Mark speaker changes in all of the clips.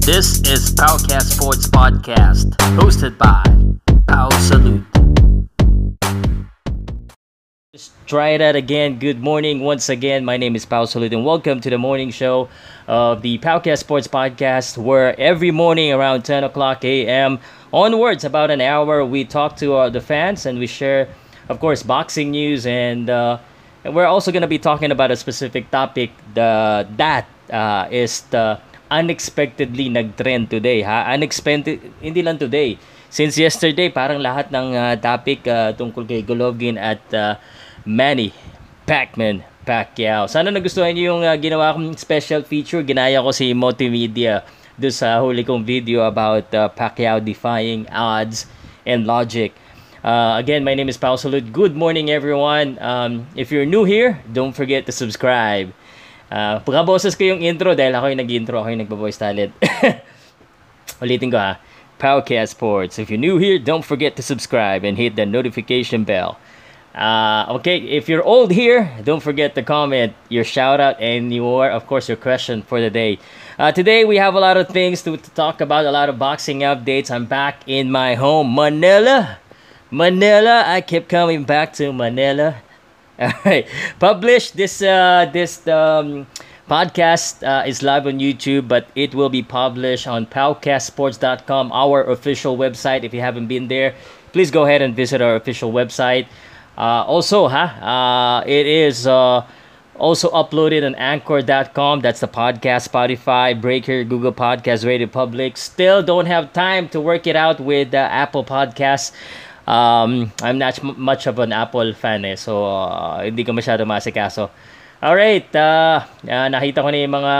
Speaker 1: This is Powcast Sports Podcast, hosted by Pow Salute. Let's try that again. Good morning once again. My name is Pao Salute and welcome to the morning show of the Powcast Sports Podcast, where every morning around 10 o'clock a.m. onwards, about an hour, we talk to uh, the fans and we share, of course, boxing news and. Uh, and we're also going to be talking about a specific topic the that uh, is the unexpectedly nag-trend today ha? Unexpected hindi lang today. Since yesterday parang lahat ng uh, topic uh, tungkol kay Golovkin at uh, Manny Pacman Pacquiao. Sana nagustuhan niyo yung uh, ginawa kong special feature. Ginaya ko si multimedia do sa huli kong video about uh, Pacquiao defying odds and logic. Uh, again my name is Paul Salud. Good morning everyone. Um, if you're new here don't forget to subscribe Uh, pagkaboses ko yung intro dahil ako yung nag-intro, ako yung nagpa-voice talent. Ulitin ko ha. Powcast Sports. If you're new here, don't forget to subscribe and hit the notification bell. Uh, okay, if you're old here, don't forget to comment your shout out and your, of course, your question for the day. Uh, today we have a lot of things to, to talk about, a lot of boxing updates. I'm back in my home, Manila. Manila, I kept coming back to Manila. All right. Published this uh, this um, podcast uh, is live on YouTube, but it will be published on powcastsports.com, our official website. If you haven't been there, please go ahead and visit our official website. Uh, also, huh, uh, it is uh, also uploaded on anchor.com. That's the podcast, Spotify, Breaker, Google Podcast, Radio Public. Still don't have time to work it out with uh, Apple Podcasts. Um, I'm not much of an Apple fan eh, so uh, hindi ko masyado masikaso. Alright, uh, uh, nakita ko na yung mga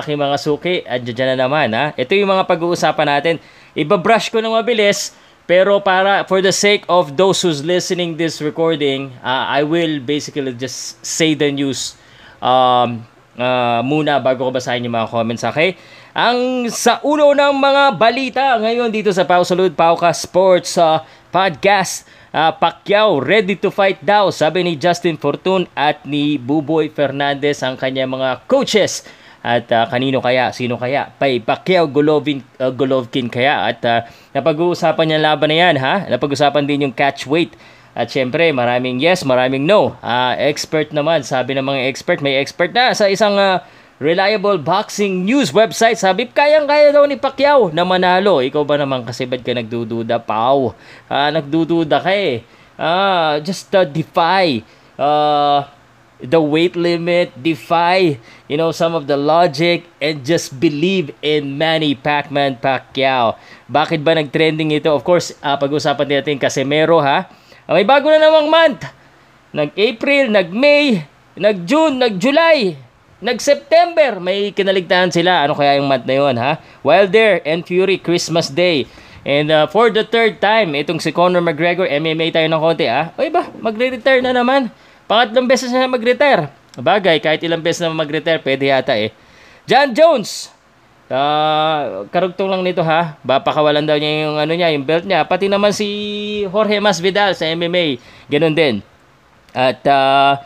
Speaker 1: aking mga suki. At dyan na naman, ha? Ito yung mga pag-uusapan natin. Iba-brush ko ng mabilis, pero para, for the sake of those who's listening this recording, uh, I will basically just say the news um, uh, muna bago ko basahin yung mga comments, okay? Ang sa ulo ng mga balita ngayon dito sa Pau Salud Pauka Sports uh, Podcast. Uh, Pacquiao ready to fight daw, sabi ni Justin Fortune at ni Buboy Fernandez ang kanyang mga coaches. At uh, kanino kaya? Sino kaya? Pay Pacquiao Golovin, uh, Golovkin kaya? At uh, napag-uusapan niya laban na yan ha? Napag-uusapan din yung catch weight. At syempre, maraming yes, maraming no. Uh, expert naman, sabi ng mga expert, may expert na sa isang uh, reliable boxing news website. Sabi, kayang-kaya daw ni Pacquiao na manalo. Ikaw ba naman kasi ba't ka nagdududa, Pau? Ah, nagdududa ka eh. Ah, just uh, defy uh, the weight limit, defy, you know, some of the logic, and just believe in Manny Pacman Pacquiao. Bakit ba nag-trending ito? Of course, uh, pag-usapan natin Casemiro ha. Uh, may bago na namang month. Nag-April, nag-May, nag-June, nag-July. Nag-September, may kinaligtahan sila. Ano kaya yung month na yun, ha? Wilder and Fury Christmas Day. And uh, for the third time, itong si Conor McGregor, MMA tayo ng konti, ha? O ba, magre-retire na naman. Pangatlong beses na mag-retire. Bagay, kahit ilang beses na mag-retire, pwede yata eh. John Jones, uh, karugtong lang nito ha. Bapakawalan daw niya yung ano niya, yung belt niya. Pati naman si Jorge Masvidal sa MMA, ganun din. At uh,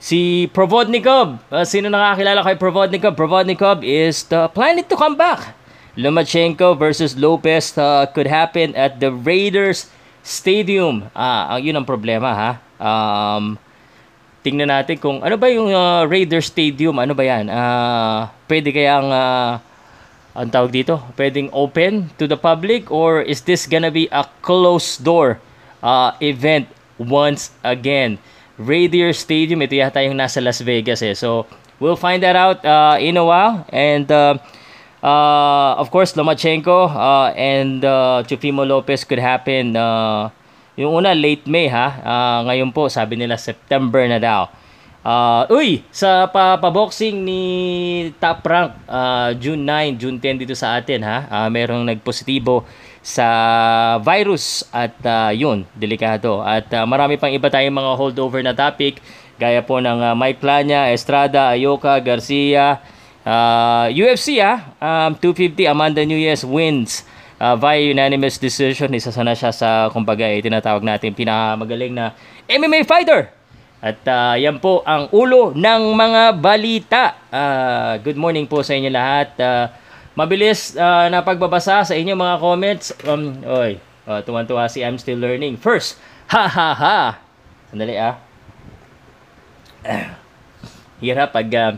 Speaker 1: Si Provodnikov. Uh, sino nakakilala kay Provodnikov? Provodnikov is the planning to come back. Lomachenko versus Lopez uh, could happen at the Raiders Stadium. Ah, yun ang problema ha. Um, tingnan natin kung ano ba yung uh, Raiders Stadium, ano ba yan? Uh, pwede kayang uh, ang tawag dito, pwedeng open to the public or is this gonna be a closed door uh, event once again? Radier Stadium. Ito yata yung nasa Las Vegas eh. So, we'll find that out uh, in a while. And, uh, uh, of course, Lomachenko uh, and uh, Chufimo Lopez could happen uh, yung una, late May ha. Uh, ngayon po, sabi nila September na daw. Uh, uy, sa pa-boxing ni Top Rank, uh, June 9, June 10 dito sa atin ha. Uh, merong nagpositibo sa virus at uh, yun, delikado. At uh, marami pang iba tayong mga holdover na topic gaya po ng uh, Mike Plania, Estrada, Ayoka, Garcia, uh, UFC ah, um, 250 Amanda Nunez wins uh, via unanimous decision. Isa sana siya sa kumbaga eh, tinatawag natin pinakamagaling na MMA fighter. At uh, yan po ang ulo ng mga balita. Uh, good morning po sa inyo lahat. Uh, Mabilis uh, na pagbabasa sa inyong mga comments. Um, oy, uh, tuwan-tuwa si I'm still learning. First, ha ha ha. Sandali ah. Hirap pag uh,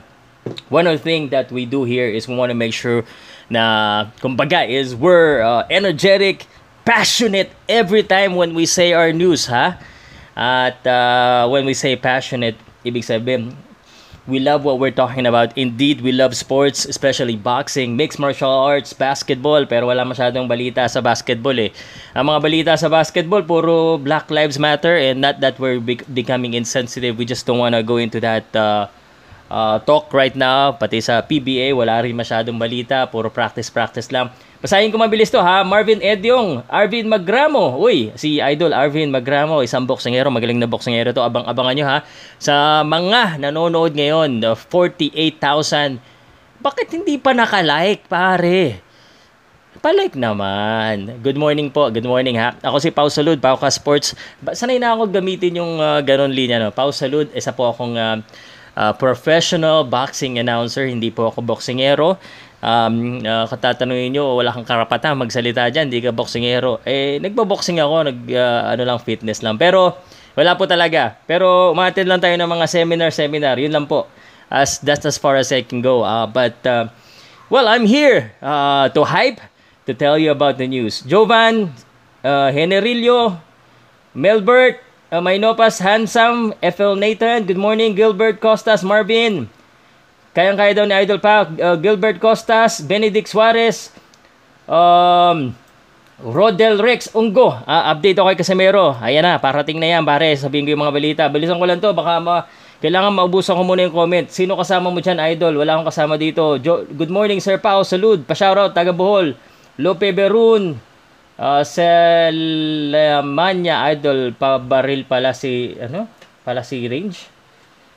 Speaker 1: one of the things that we do here is we want to make sure na kumbaga is we're uh, energetic, passionate every time when we say our news, ha? At uh, when we say passionate, ibig sabihin, we love what we're talking about. Indeed, we love sports, especially boxing, mixed martial arts, basketball, pero wala masyadong balita sa basketball eh. Ang mga balita sa basketball, puro Black Lives Matter and not that we're becoming insensitive. We just don't wanna go into that uh, uh, talk right now. Pati sa PBA, wala rin masyadong balita, puro practice-practice lang. Basahin ko mabilis to ha. Marvin Edyong, Arvin Magramo. Uy, si Idol Arvin Magramo, isang boksingero, magaling na boksingero to. Abang-abangan nyo ha. Sa mga nanonood ngayon, 48,000. Bakit hindi pa nakalike, pare? Palike naman. Good morning po. Good morning ha. Ako si Pau Salud, Pau Ka Sports. Sanay na ako gamitin yung uh, ganon linya. No? Pau Salud, isa po akong uh, uh, professional boxing announcer. Hindi po ako boksingero um, uh, katatanungin nyo, wala kang karapatan magsalita dyan, hindi ka boksingero. Eh, nagbaboxing ako, nag, uh, ano lang, fitness lang. Pero, wala po talaga. Pero, umatin lang tayo ng mga seminar-seminar. Yun lang po. As, that's as far as I can go. Uh, but, uh, well, I'm here uh, to hype, to tell you about the news. Jovan, uh, Henerillo, Melbert, uh, Mainopas, Handsome, FL Nathan, good morning, Gilbert Costas, Marvin, Kayang-kaya daw ni Idol pa. Uh, Gilbert Costas, Benedict Suarez, um, Rodel Rex Ungo. Uh, update ako kay Casemiro. Ayan na, parating na yan pare. Sabihin ko yung mga balita. Bilisan ko lang to. Baka ma kailangan maubusan ko muna yung comment. Sino kasama mo dyan, Idol? Wala akong kasama dito. Jo- Good morning, Sir Pao. Salud. Pa-shoutout, taga Bohol. Lope Berun. Uh, Selamanya, Idol. Pa-baril pala si, ano? Pala si Range.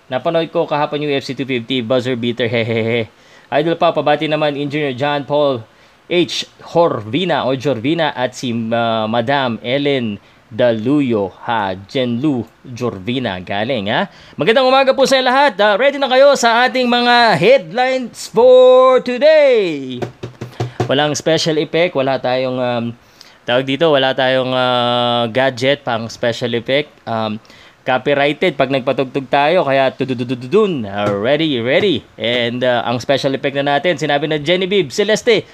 Speaker 1: Napanood ko kahapon yung UFC 250 buzzer beater hehehe. Idol pa pabati naman Engineer John Paul H. Horvina o Jorvina at si uh, Madam Ellen Daluyo ha Jenlu Jorvina galing ha magandang umaga po sa lahat uh, ready na kayo sa ating mga headlines for today walang special effect wala tayong um, tawag dito wala tayong uh, gadget pang special effect um, copyrighted pag nagpatugtog tayo kaya tududududun ready ready and uh, ang special effect na natin sinabi na Genevieve Celeste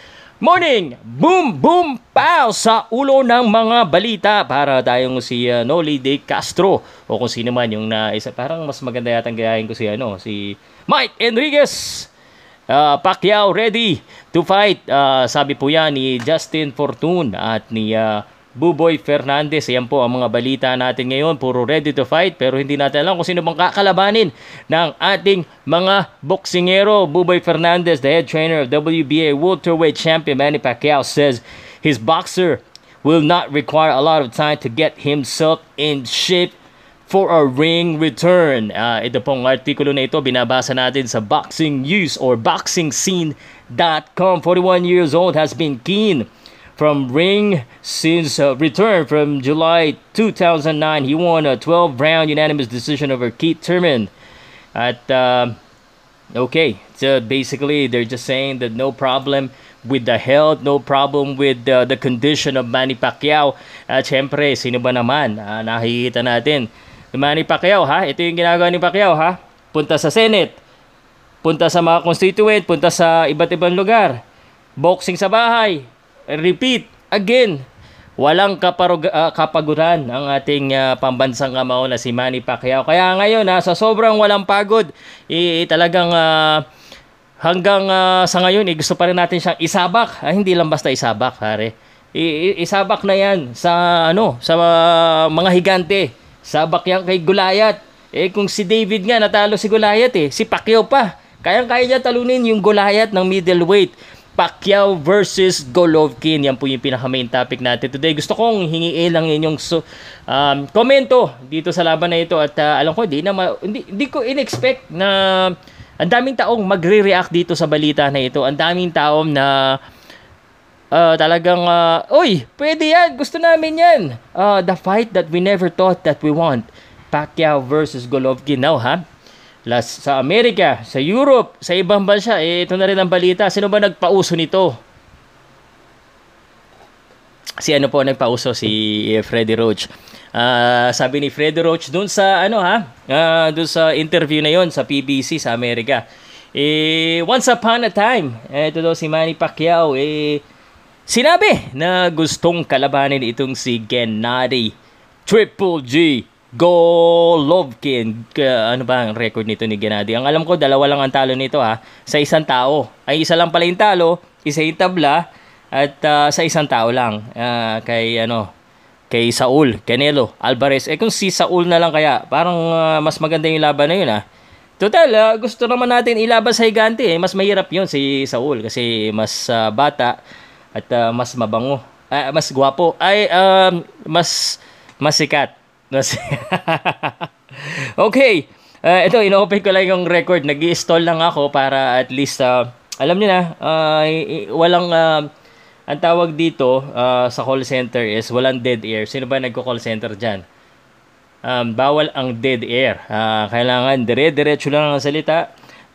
Speaker 1: Morning! Boom! Boom! Pow! Sa ulo ng mga balita para tayong si uh, Noli De Castro o kung sino man yung na isa, parang mas maganda yatang gayahin ko si ano si Mike Enriquez uh, Pacquiao ready to fight uh, sabi po yan ni Justin Fortune at ni uh, Buboy Fernandez. Ayan po ang mga balita natin ngayon. Puro ready to fight pero hindi natin alam kung sino bang kakalabanin ng ating mga boksingero. Buboy Fernandez, the head trainer of WBA welterweight champion Manny Pacquiao says his boxer will not require a lot of time to get himself in shape for a ring return. Uh, ito pong artikulo na ito binabasa natin sa Boxing News or BoxingScene.com. 41 years old has been keen from ring since uh, return from July 2009. He won a 12 round unanimous decision over Keith Turman. At uh, okay, so basically they're just saying that no problem with the health, no problem with uh, the condition of Manny Pacquiao. At syempre, sino ba naman? Uh, nakikita natin. Manny Pacquiao ha, ito yung ginagawa ni Pacquiao ha. Punta sa Senate, punta sa mga constituent, punta sa iba't ibang lugar. Boxing sa bahay, repeat again walang kaparug, uh, kapaguran ang ating uh, pambansang kamao na si Manny Pacquiao. Kaya ngayon ha, sa sobrang walang pagod, eh, talagang uh, hanggang uh, sa ngayon eh, gusto pa rin natin siyang isabak. Ah, hindi lang basta isabak, pare. I- isabak na yan sa ano, sa uh, mga higante. Sabak yan kay Gulayat. Eh kung si David nga natalo si Gulayat eh, si Pacquiao pa. Kayang-kaya niya talunin yung Gulayat ng middleweight. Pacquiao versus Golovkin. Yan po yung pinaka main topic natin today. Gusto kong hingiin lang inyong so, um, komento dito sa laban na ito at uh, alam ko hindi na ma- hindi, hindi ko inexpect na ang daming taong magre-react dito sa balita na ito. Ang daming taong na uh, talagang uh, oy, pwede yan. Gusto namin yan. Uh, the fight that we never thought that we want. Pacquiao versus Golovkin now, ha? Las, sa Amerika, sa Europe, sa ibang bansa, eh, ito na rin ang balita. Sino ba nagpauso nito? Si ano po nagpauso? Si eh, Freddie Roach. Uh, sabi ni Freddie Roach dun sa ano ha, uh, dun sa interview na yon sa PBC sa Amerika. Eh, once upon a time, ito daw si Manny Pacquiao, eh, sinabi na gustong kalabanin itong si Gennady Triple G Golovkin. Uh, ano ba ang record nito ni Gennady? Ang alam ko, dalawa lang ang talo nito ha. Sa isang tao. Ay, isa lang pala yung talo, isa yung tabla, at uh, sa isang tao lang. Uh, kay, ano, kay Saul, Canelo, Alvarez. Eh kung si Saul na lang kaya, parang uh, mas maganda yung laban na yun ha. Total, uh, gusto naman natin ilaban sa Higante. Eh. Mas mahirap yun si Saul kasi mas uh, bata at uh, mas mabango. Uh, mas gwapo. Ay, um, mas, mas sikat okay. Uh, ito, ino-open ko lang yung record. nag stall lang ako para at least, uh, alam niyo na, uh, walang, uh, ang tawag dito uh, sa call center is walang dead air. Sino ba nagko-call center dyan? Um, bawal ang dead air. Uh, kailangan dire-diretso lang ang salita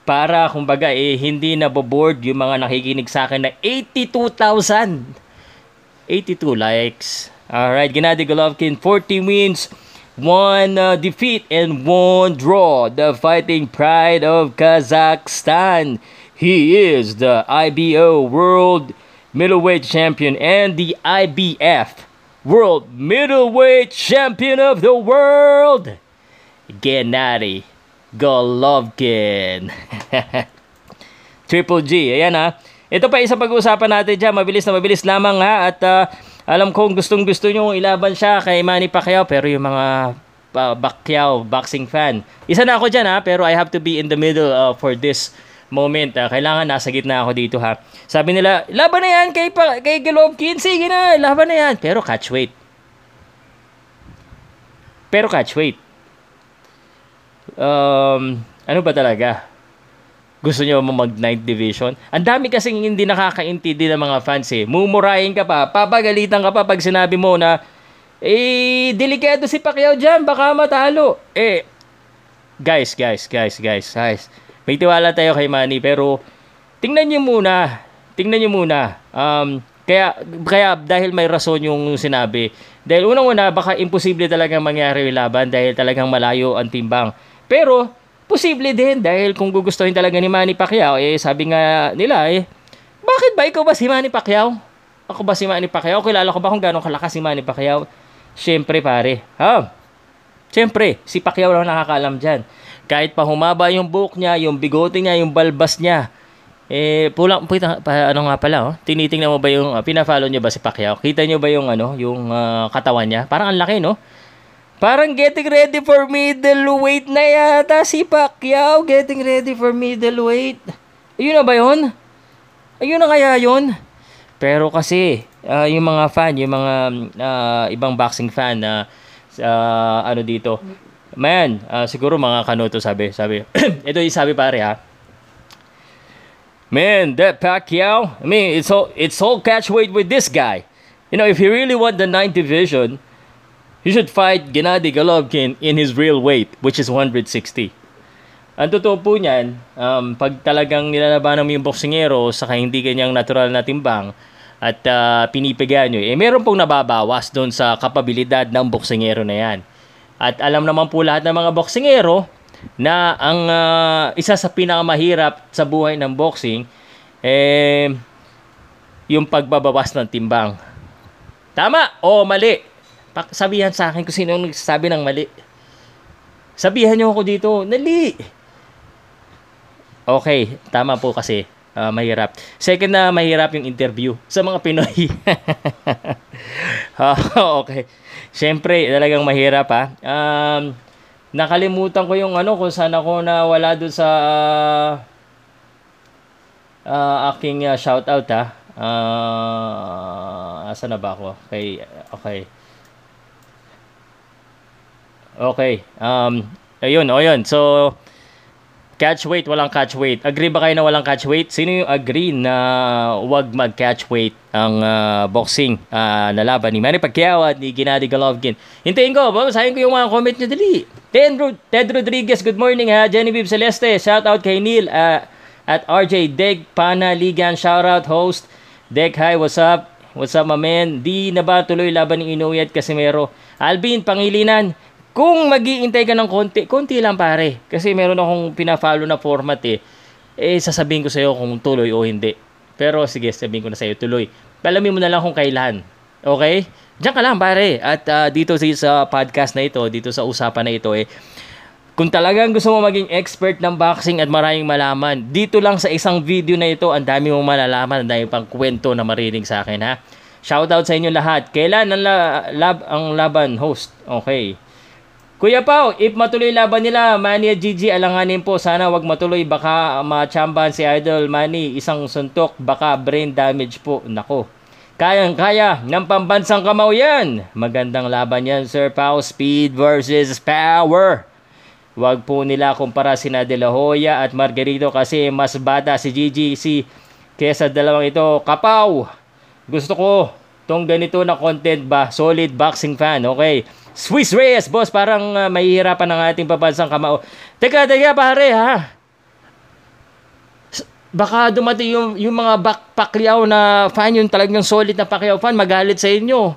Speaker 1: para kumbaga eh, hindi na board yung mga nakikinig sa akin na 82,000. 82 likes. Alright, Gennady Golovkin, 40 wins, one uh, defeat and one draw. The fighting pride of Kazakhstan. He is the IBO World Middleweight Champion and the IBF World Middleweight Champion of the World. Gennady Golovkin. Triple G. Ayan ha. Ito pa isa pag-uusapan natin dyan. Mabilis na mabilis lamang ha. At uh, alam kong gustong gusto nyo ilaban siya kay Manny Pacquiao pero yung mga uh, Pacquiao boxing fan. Isa na ako dyan ha pero I have to be in the middle uh, for this moment. Uh, kailangan nasa gitna ako dito ha. Sabi nila, laban na yan kay, pa, kay Golovkin. Sige na, laban na yan. Pero catch weight. Pero catch weight. Um, ano ba talaga? Gusto nyo mo mag night division. Ang dami kasing hindi nakakaintindi ng mga fans eh. Mumurahin ka pa, papagalitan ka pa pag sinabi mo na eh, delikado si Pacquiao dyan, baka matalo. Eh, guys, guys, guys, guys, guys. May tiwala tayo kay Manny, pero tingnan nyo muna. Tingnan nyo muna. Um, kaya, kaya dahil may rason yung sinabi. Dahil unang-una, baka imposible talagang mangyari yung laban dahil talagang malayo ang timbang. Pero, Posible din dahil kung gugustuhin talaga ni Manny Pacquiao, eh sabi nga nila eh, bakit ba ikaw ba si Manny Pacquiao? Ako ba si Manny Pacquiao? Kilala ko ba kung gano'ng kalakas si Manny Pacquiao? Siyempre pare, ha? Siyempre, si Pacquiao lang nakakaalam dyan. Kahit pa humaba yung buhok niya, yung bigote niya, yung balbas niya, eh, pulang, pita, pa, ano nga pala, oh, tinitingnan mo ba yung, uh, pina-follow niyo ba si Pacquiao? Kita niyo ba yung, ano, yung uh, katawan niya? Parang ang laki, no? Parang getting ready for middleweight na yata si Pacquiao. Getting ready for middleweight. Ayun na ba yun? Ayun na kaya yun? Pero kasi, uh, yung mga fan, yung mga uh, ibang boxing fan na uh, uh, ano dito, man, uh, siguro mga kanoto sabi, sabi, ito yung sabi pare ha, man, that Pacquiao, I mean, it's all, it's all catch weight with this guy. You know, if he really won the 9th division, He should fight Gennady Golovkin in his real weight, which is 160. Ang totoo po niyan, um, pag talagang nilalabanan mo yung boksingero sa hindi kanyang natural na timbang at uh, pinipigan nyo, eh meron pong nababawas doon sa kapabilidad ng boksingero na yan. At alam naman po lahat ng mga boksingero na ang uh, isa sa pinakamahirap sa buhay ng boxing, eh, yung pagbabawas ng timbang. Tama o mali? Sabihan sa akin kung sino ang nagsasabi ng mali. Sabihan niyo ako dito, nali. Okay, tama po kasi. Uh, mahirap. Second na mahirap yung interview sa mga Pinoy. uh, okay. Siyempre, talagang mahirap ha. Um, nakalimutan ko yung ano kung saan ako na wala doon sa uh, uh, aking uh, shout out ha. Uh, asa na ba ako? Okay, okay. Okay. Um, ayun, o yun. So, Catch weight, walang catch weight. Agree ba kayo na walang catch weight? Sino yung agree na wag mag-catch weight ang uh, boxing uh, na laban ni Manny Pacquiao at ni Gennady Golovkin? Hintayin ko, babasahin ko yung mga comment nyo dali. Ted, Ted Rodriguez, good morning ha. Genevieve Celeste, shout out kay Neil uh, at RJ Deg Panaligan, shout out host. Deg, hi, what's up? What's up, my man? Di na ba tuloy laban ni Inoue at Casimero? Alvin, Pangilinan, kung mag-iintay ka ng konti, konti lang pare. Kasi meron akong pina-follow na format eh. Eh, sasabihin ko sa'yo kung tuloy o hindi. Pero sige, sabihin ko na sa'yo tuloy. Palamin mo na lang kung kailan. Okay? Diyan ka lang pare. At uh, dito sa podcast na ito, dito sa usapan na ito eh, kung talagang gusto mo maging expert ng boxing at maraming malaman, dito lang sa isang video na ito, ang dami mong malalaman, ang dami pang kwento na marinig sa akin ha. Shoutout sa inyo lahat. Kailan ang, la- lab- ang laban host? Okay. Kuya Pao, if matuloy laban nila, Manny at Gigi, alanganin po. Sana wag matuloy. Baka machamban si Idol Manny. Isang suntok, baka brain damage po. Nako. Kayang-kaya ng pambansang kamao yan. Magandang laban yan, Sir Pao. Speed versus power. Wag po nila kumpara sina De Hoya at Margarito kasi mas bata si Gigi si kesa dalawang ito. Kapaw! Gusto ko tong ganito na content ba? Solid boxing fan. Okay. Swiss Reyes, boss, parang uh, mahihirapan ng ating pabansang kamao. Teka, teka, pare, ha? Baka dumating yung, yung mga bak Pacquiao na fan, yung talagang solid na Pacquiao fan, magalit sa inyo.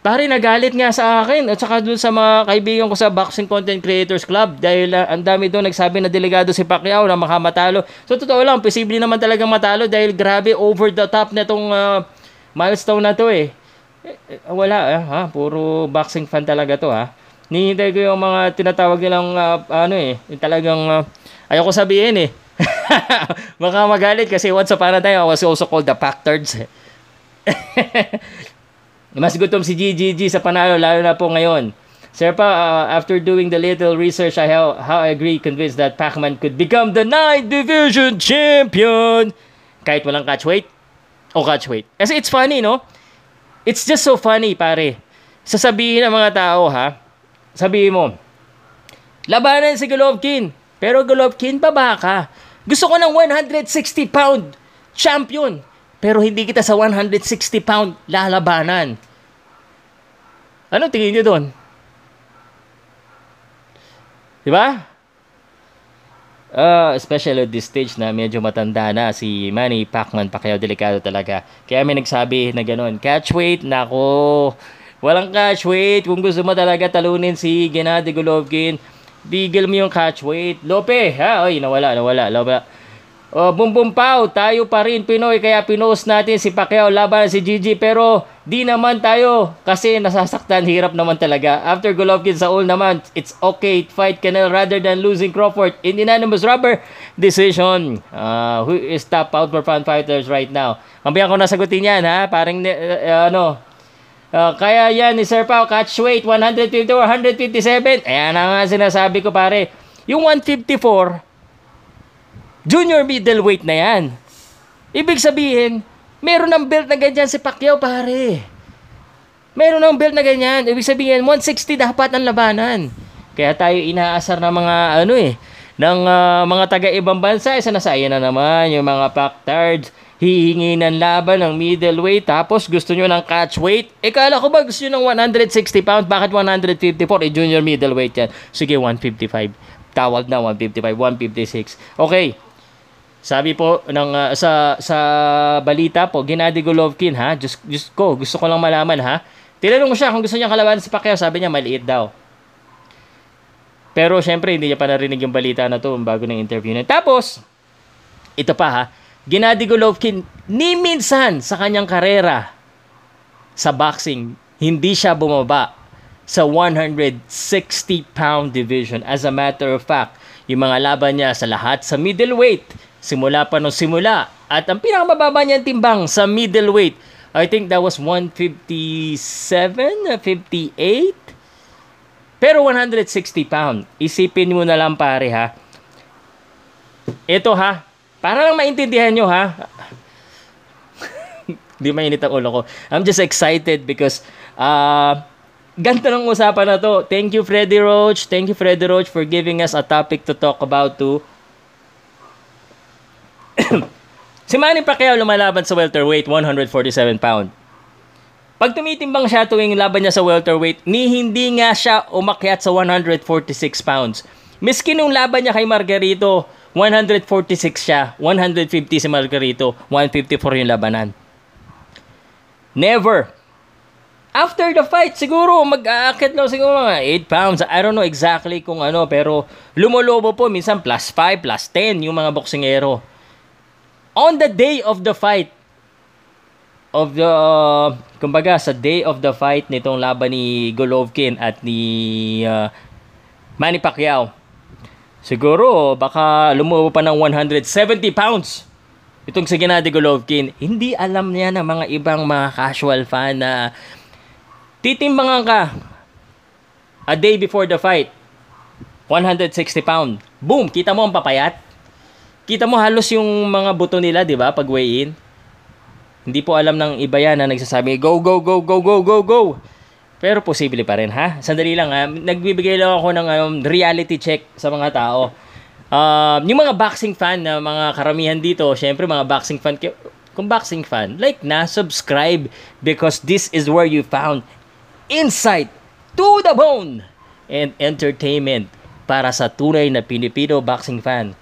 Speaker 1: Pare, nagalit nga sa akin at saka dun sa mga kaibigan ko sa Boxing Content Creators Club dahil uh, ang dami doon nagsabi na delegado si Pacquiao na makamatalo. So, totoo lang, posible naman talagang matalo dahil grabe over the top na itong uh, milestone na to eh. Eh, wala eh, ha, puro boxing fan talaga to ha. Nihintay ko yung mga tinatawag nilang uh, ano eh, yung talagang uh, ayoko sabihin eh. Baka magalit kasi once upon a time I was also called the Pactards. Mas gutom si GGG sa panalo lalo na po ngayon. Sir pa, uh, after doing the little research, I how, how I agree convinced that Pacman could become the 9th Division Champion kahit walang catch weight o catch weight. Kasi it's funny, no? It's just so funny, pare. Sasabihin ng mga tao, ha? Sabihin mo, labanan si Golovkin. Pero Golovkin, baba ka. Gusto ko ng 160 pound champion. Pero hindi kita sa 160 pound lalabanan. Ano tingin niyo doon? Di ba? Uh, especially at this stage na medyo matanda na si Manny Pacman Pacquiao delikado talaga. Kaya may nagsabi na ganoon, catch weight, nako, walang catch weight. Kung gusto mo talaga talunin si Gennady Golovkin, bigil mo yung catch weight. Lope, ha? Oy, nawala, nawala. Lope. Oh, bum bum pao, tayo pa rin Pinoy kaya pinost natin si Pacquiao laban si Gigi pero di naman tayo kasi nasasaktan hirap naman talaga. After Golovkin sa all naman, it's okay fight Canelo rather than losing Crawford in unanimous rubber decision. Uh, who is top out for fan fighters right now? Mamaya ko nasagutin yan ha, parang uh, ano Uh, kaya yan ni Sir Pao, catch weight 150 or 157. Ayan na nga sinasabi ko pare. Yung 154, Junior middleweight na yan. Ibig sabihin, meron ng belt na ganyan si Pacquiao, pare. Meron ng belt na ganyan. Ibig sabihin, 160 dapat ang labanan. Kaya tayo inaasar ng mga ano eh, ng uh, mga taga-ibang bansa. Isa na na naman, yung mga Pactards, hihingi ng laban ng middleweight tapos gusto nyo ng catch weight. E kala ko ba gusto nyo ng 160 pounds? Bakit 154? Eh junior middleweight yan. Sige, 155. Tawag na 155, 156. Okay. Sabi po ng uh, sa sa balita po, Gennady Golovkin ha, just, just ko, gusto ko lang malaman ha. Tinanong mo siya kung gusto niya kalaban si Pacquiao, sabi niya maliit daw. Pero syempre hindi niya pa narinig yung balita na to bago ng interview niya. Tapos, ito pa ha, Gennady Golovkin, ni minsan sa kanyang karera sa boxing, hindi siya bumaba sa 160 pound division. As a matter of fact, yung mga laban niya sa lahat sa middleweight, simula pa nung simula. At ang pinakamababa niyang timbang sa middleweight, I think that was 157, 58. Pero 160 pound. Isipin mo na lang pare ha. Ito ha. Para lang maintindihan nyo ha. Hindi mainit ang ulo ko. I'm just excited because uh, ganito ng usapan na to. Thank you Freddy Roach. Thank you Freddy Roach for giving us a topic to talk about too. si Manny Pacquiao lumalaban sa welterweight, 147 pound. Pag tumitimbang siya tuwing laban niya sa welterweight, ni hindi nga siya umakyat sa 146 pounds. Miski nung laban niya kay Margarito, 146 siya, 150 si Margarito, 154 yung labanan. Never. After the fight, siguro mag-aakit lang siguro mga 8 pounds. I don't know exactly kung ano, pero lumolobo po minsan plus 5, plus 10 yung mga boksingero. On the day of the fight, of the, uh, kumbaga sa day of the fight nitong laban ni Golovkin at ni uh, Manny Pacquiao, siguro baka lumubo pa ng 170 pounds itong si Gennady Golovkin. Hindi alam niya ng mga ibang mga casual fan na titimbangan ka a day before the fight 160 pound boom kita mo ang papayat kita mo halos yung mga buto nila di ba pag weigh in hindi po alam ng iba yan na nagsasabi go go go go go go go. Pero posible pa rin ha? Sandali lang ha? Nagbibigay lang ako ng um, reality check sa mga tao. Uh, yung mga boxing fan na mga karamihan dito syempre mga boxing fan kung boxing fan like na subscribe because this is where you found insight to the bone and entertainment para sa tunay na Pilipino boxing fan.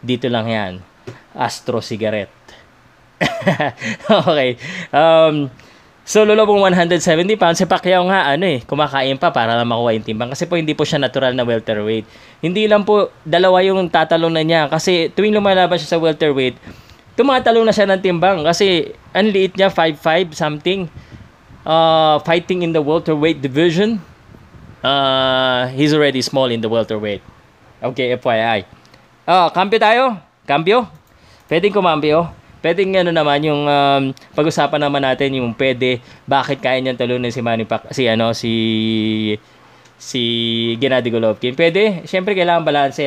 Speaker 1: Dito lang yan. Astro Cigarette. okay. Um, so, lolo pong 170 pounds. Si Pacquiao nga, ano eh, kumakain pa para lang makuha yung timbang. Kasi po, hindi po siya natural na welterweight. Hindi lang po, dalawa yung tatalong na niya. Kasi tuwing lumalaban siya sa welterweight, tumatalong na siya ng timbang. Kasi, ang liit niya, 5'5 something uh, fighting in the welterweight division. Uh, he's already small in the welterweight. Okay, FYI. Ah, uh, kampyo tayo? Kampyo? Pwedeng kumambyo? Pwedeng ano naman yung um, pag-usapan naman natin yung pwede bakit kaya niyang talunin si Manny Pac si ano si si Gennady Golovkin. Pwede, syempre kailangan balanse.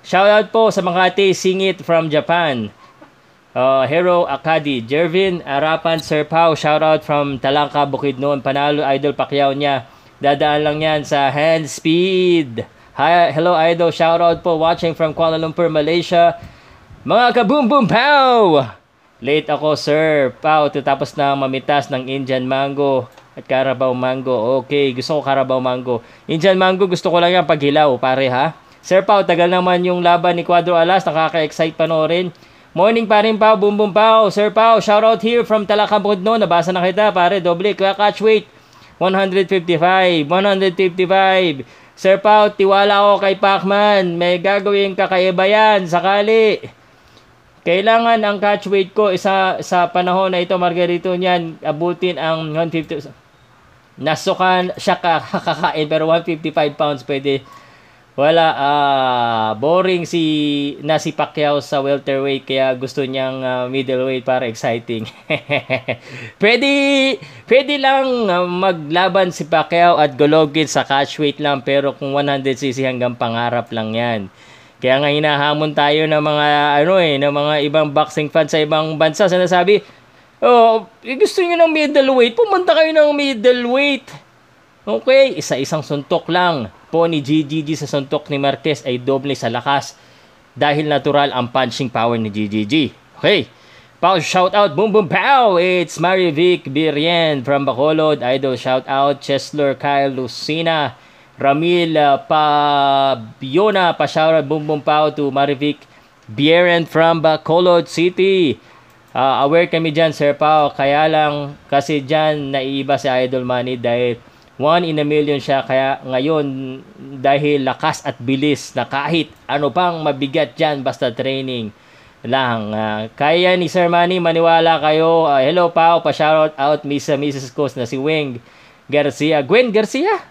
Speaker 1: Shout out po sa mga ate Singit from Japan. Uh, Hero Akadi, Jervin Arapan, Sir Pau, shoutout from Talangka, Bukidnon, Panalo, Idol Pacquiao niya. Dadaan lang yan sa hand speed. Hi, hello Idol, shoutout po watching from Kuala Lumpur, Malaysia. Mga kaboom boom pow! Late ako, Sir Pau, tapos na mamitas ng Indian Mango at Carabao Mango. Okay, gusto ko Carabao Mango. Indian Mango, gusto ko lang yan paghilaw, pare ha. Sir Pau, tagal naman yung laban ni Cuadro Alas, nakaka-excite panoorin. Morning pa rin Pao, boom boom Pao. Sir Pao, shout out here from Talakabudno. Nabasa na kita pare, doble. Kuya catch weight, 155, 155. Sir Pao, tiwala ako kay Pacman. May gagawin kakaiba yan, sakali. Kailangan ang catch weight ko isa sa panahon na ito, Margarito niyan, abutin ang 150. Nasukan siya kakakain pero 155 pounds pwede wala, uh, boring si na si Pacquiao sa welterweight kaya gusto niyang uh, middleweight para exciting. pwede, pwede lang uh, maglaban si Pacquiao at Golovkin sa catchweight lang pero kung 100cc hanggang pangarap lang yan. Kaya nga hinahamon tayo ng mga ano eh, ng mga ibang boxing fans sa ibang bansa. Sinasabi, oh, gusto niyo ng middleweight, pumunta kayo ng middleweight. Okay, isa-isang suntok lang po ni GGG sa suntok ni Marquez ay doble sa lakas dahil natural ang punching power ni GGG. Okay. Pow, shout out, boom boom pow! It's Marivic Birien from Bacolod. Idol, shout out, Chesler Kyle Lucina, Ramil uh, Pabiona, pa shout out, boom boom pow to Marivic Birien from Bacolod City. Uh, aware kami dyan, Sir Pao. Kaya lang, kasi dyan, naiiba si Idol Money dahil One in a million siya kaya ngayon dahil lakas at bilis na kahit ano pang mabigat dyan basta training lang. Uh, kaya ni Sir Manny maniwala kayo. Uh, hello Pao, pa-shoutout out Miss uh, Mrs. Coast na si Weng Garcia. Gwen Garcia?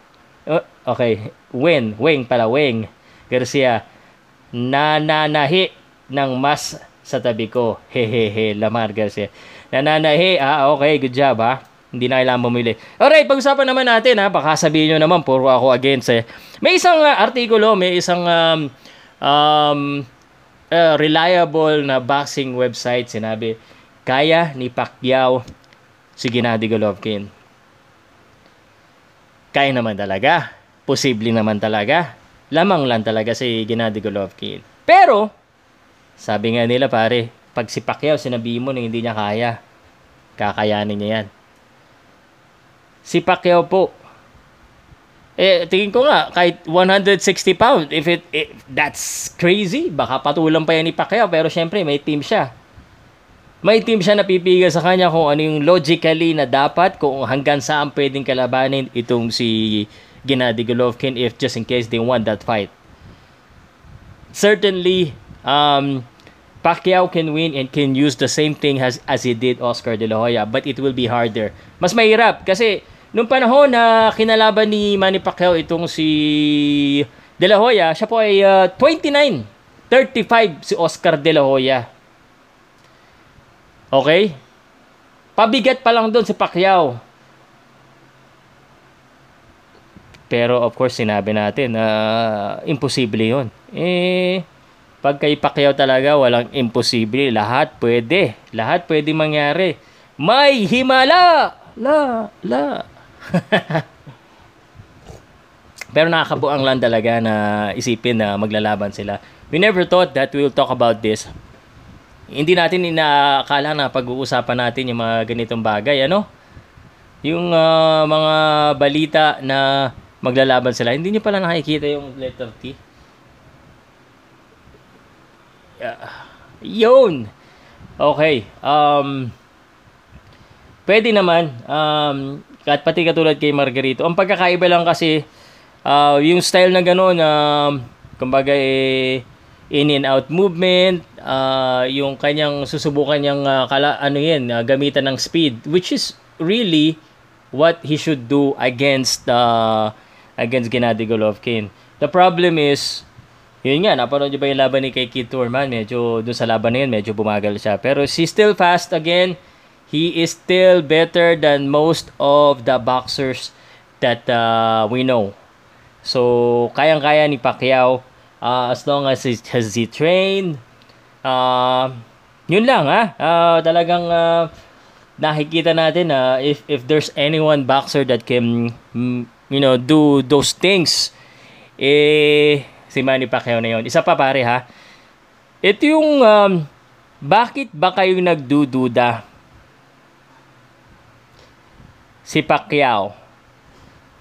Speaker 1: Uh, okay, Wen, Weng pala, Weng Garcia. Nananahi ng mas sa tabi ko. Hehehe, Lamar Garcia. Nananahi, ah, okay, good job ha. Hindi na kailangan bumili. Alright, pag-usapan naman natin ha. Baka sabihin nyo naman, puro ako against eh. May isang uh, artikulo, may isang um, um, uh, reliable na boxing website. Sinabi, kaya ni Pacquiao si Gennady Golovkin. Kaya naman talaga. Posible naman talaga. Lamang lang talaga si Gennady Golovkin. Pero, Sabi nga nila pare, pag si Pacquiao sinabi mo na hindi niya kaya, kakayanin niya yan. Si Pacquiao po, eh, tingin ko nga, kahit 160 pounds, if it, if that's crazy, baka patulang pa yan ni Pacquiao, pero syempre, may team siya. May team siya na pipigil sa kanya kung ano yung logically na dapat, kung hanggang saan pwedeng kalabanin itong si Gennady Golovkin if just in case they won that fight. Certainly, um, Pacquiao can win and can use the same thing as, as he did Oscar De La Hoya, but it will be harder. Mas mahirap kasi nung panahon na kinalaban ni Manny Pacquiao itong si De La Hoya, siya po ay uh, 29, 35 si Oscar De La Hoya. Okay? Pabigat pa lang doon si Pacquiao. Pero of course sinabi natin na uh, imposible 'yon. Eh pag kay Pacquiao talaga, walang imposible. Lahat pwede. Lahat pwede mangyari. May himala! La! La! Pero nakakabuang lang talaga na isipin na maglalaban sila. We never thought that we will talk about this. Hindi natin inaakala na pag-uusapan natin yung mga ganitong bagay, ano? Yung uh, mga balita na maglalaban sila. Hindi niyo pala nakikita yung letter T uh, yun. Okay. Um, pwede naman. Um, at pati katulad kay Margarito. Ang pagkakaiba lang kasi, uh, yung style na gano'n, uh, kumbaga eh, in and out movement, uh, yung kanyang susubukan niyang uh, kala, ano yan, uh, gamitan ng speed, which is really what he should do against uh, against Gennady Golovkin. The problem is, yun nga, napanood nyo ba yung laban ni kay Kid Turman? Medyo, doon sa laban na yun, medyo bumagal siya. Pero he's still fast again. He is still better than most of the boxers that uh, we know. So, kayang-kaya ni Pacquiao uh, as long as he has he trained. Uh, yun lang ha. Uh, talagang uh, nakikita natin na uh, if if there's anyone boxer that can mm, you know do those things eh si Manny Pacquiao na yon. Isa pa pare ha. Ito yung um, bakit ba kayo nagdududa si Pacquiao?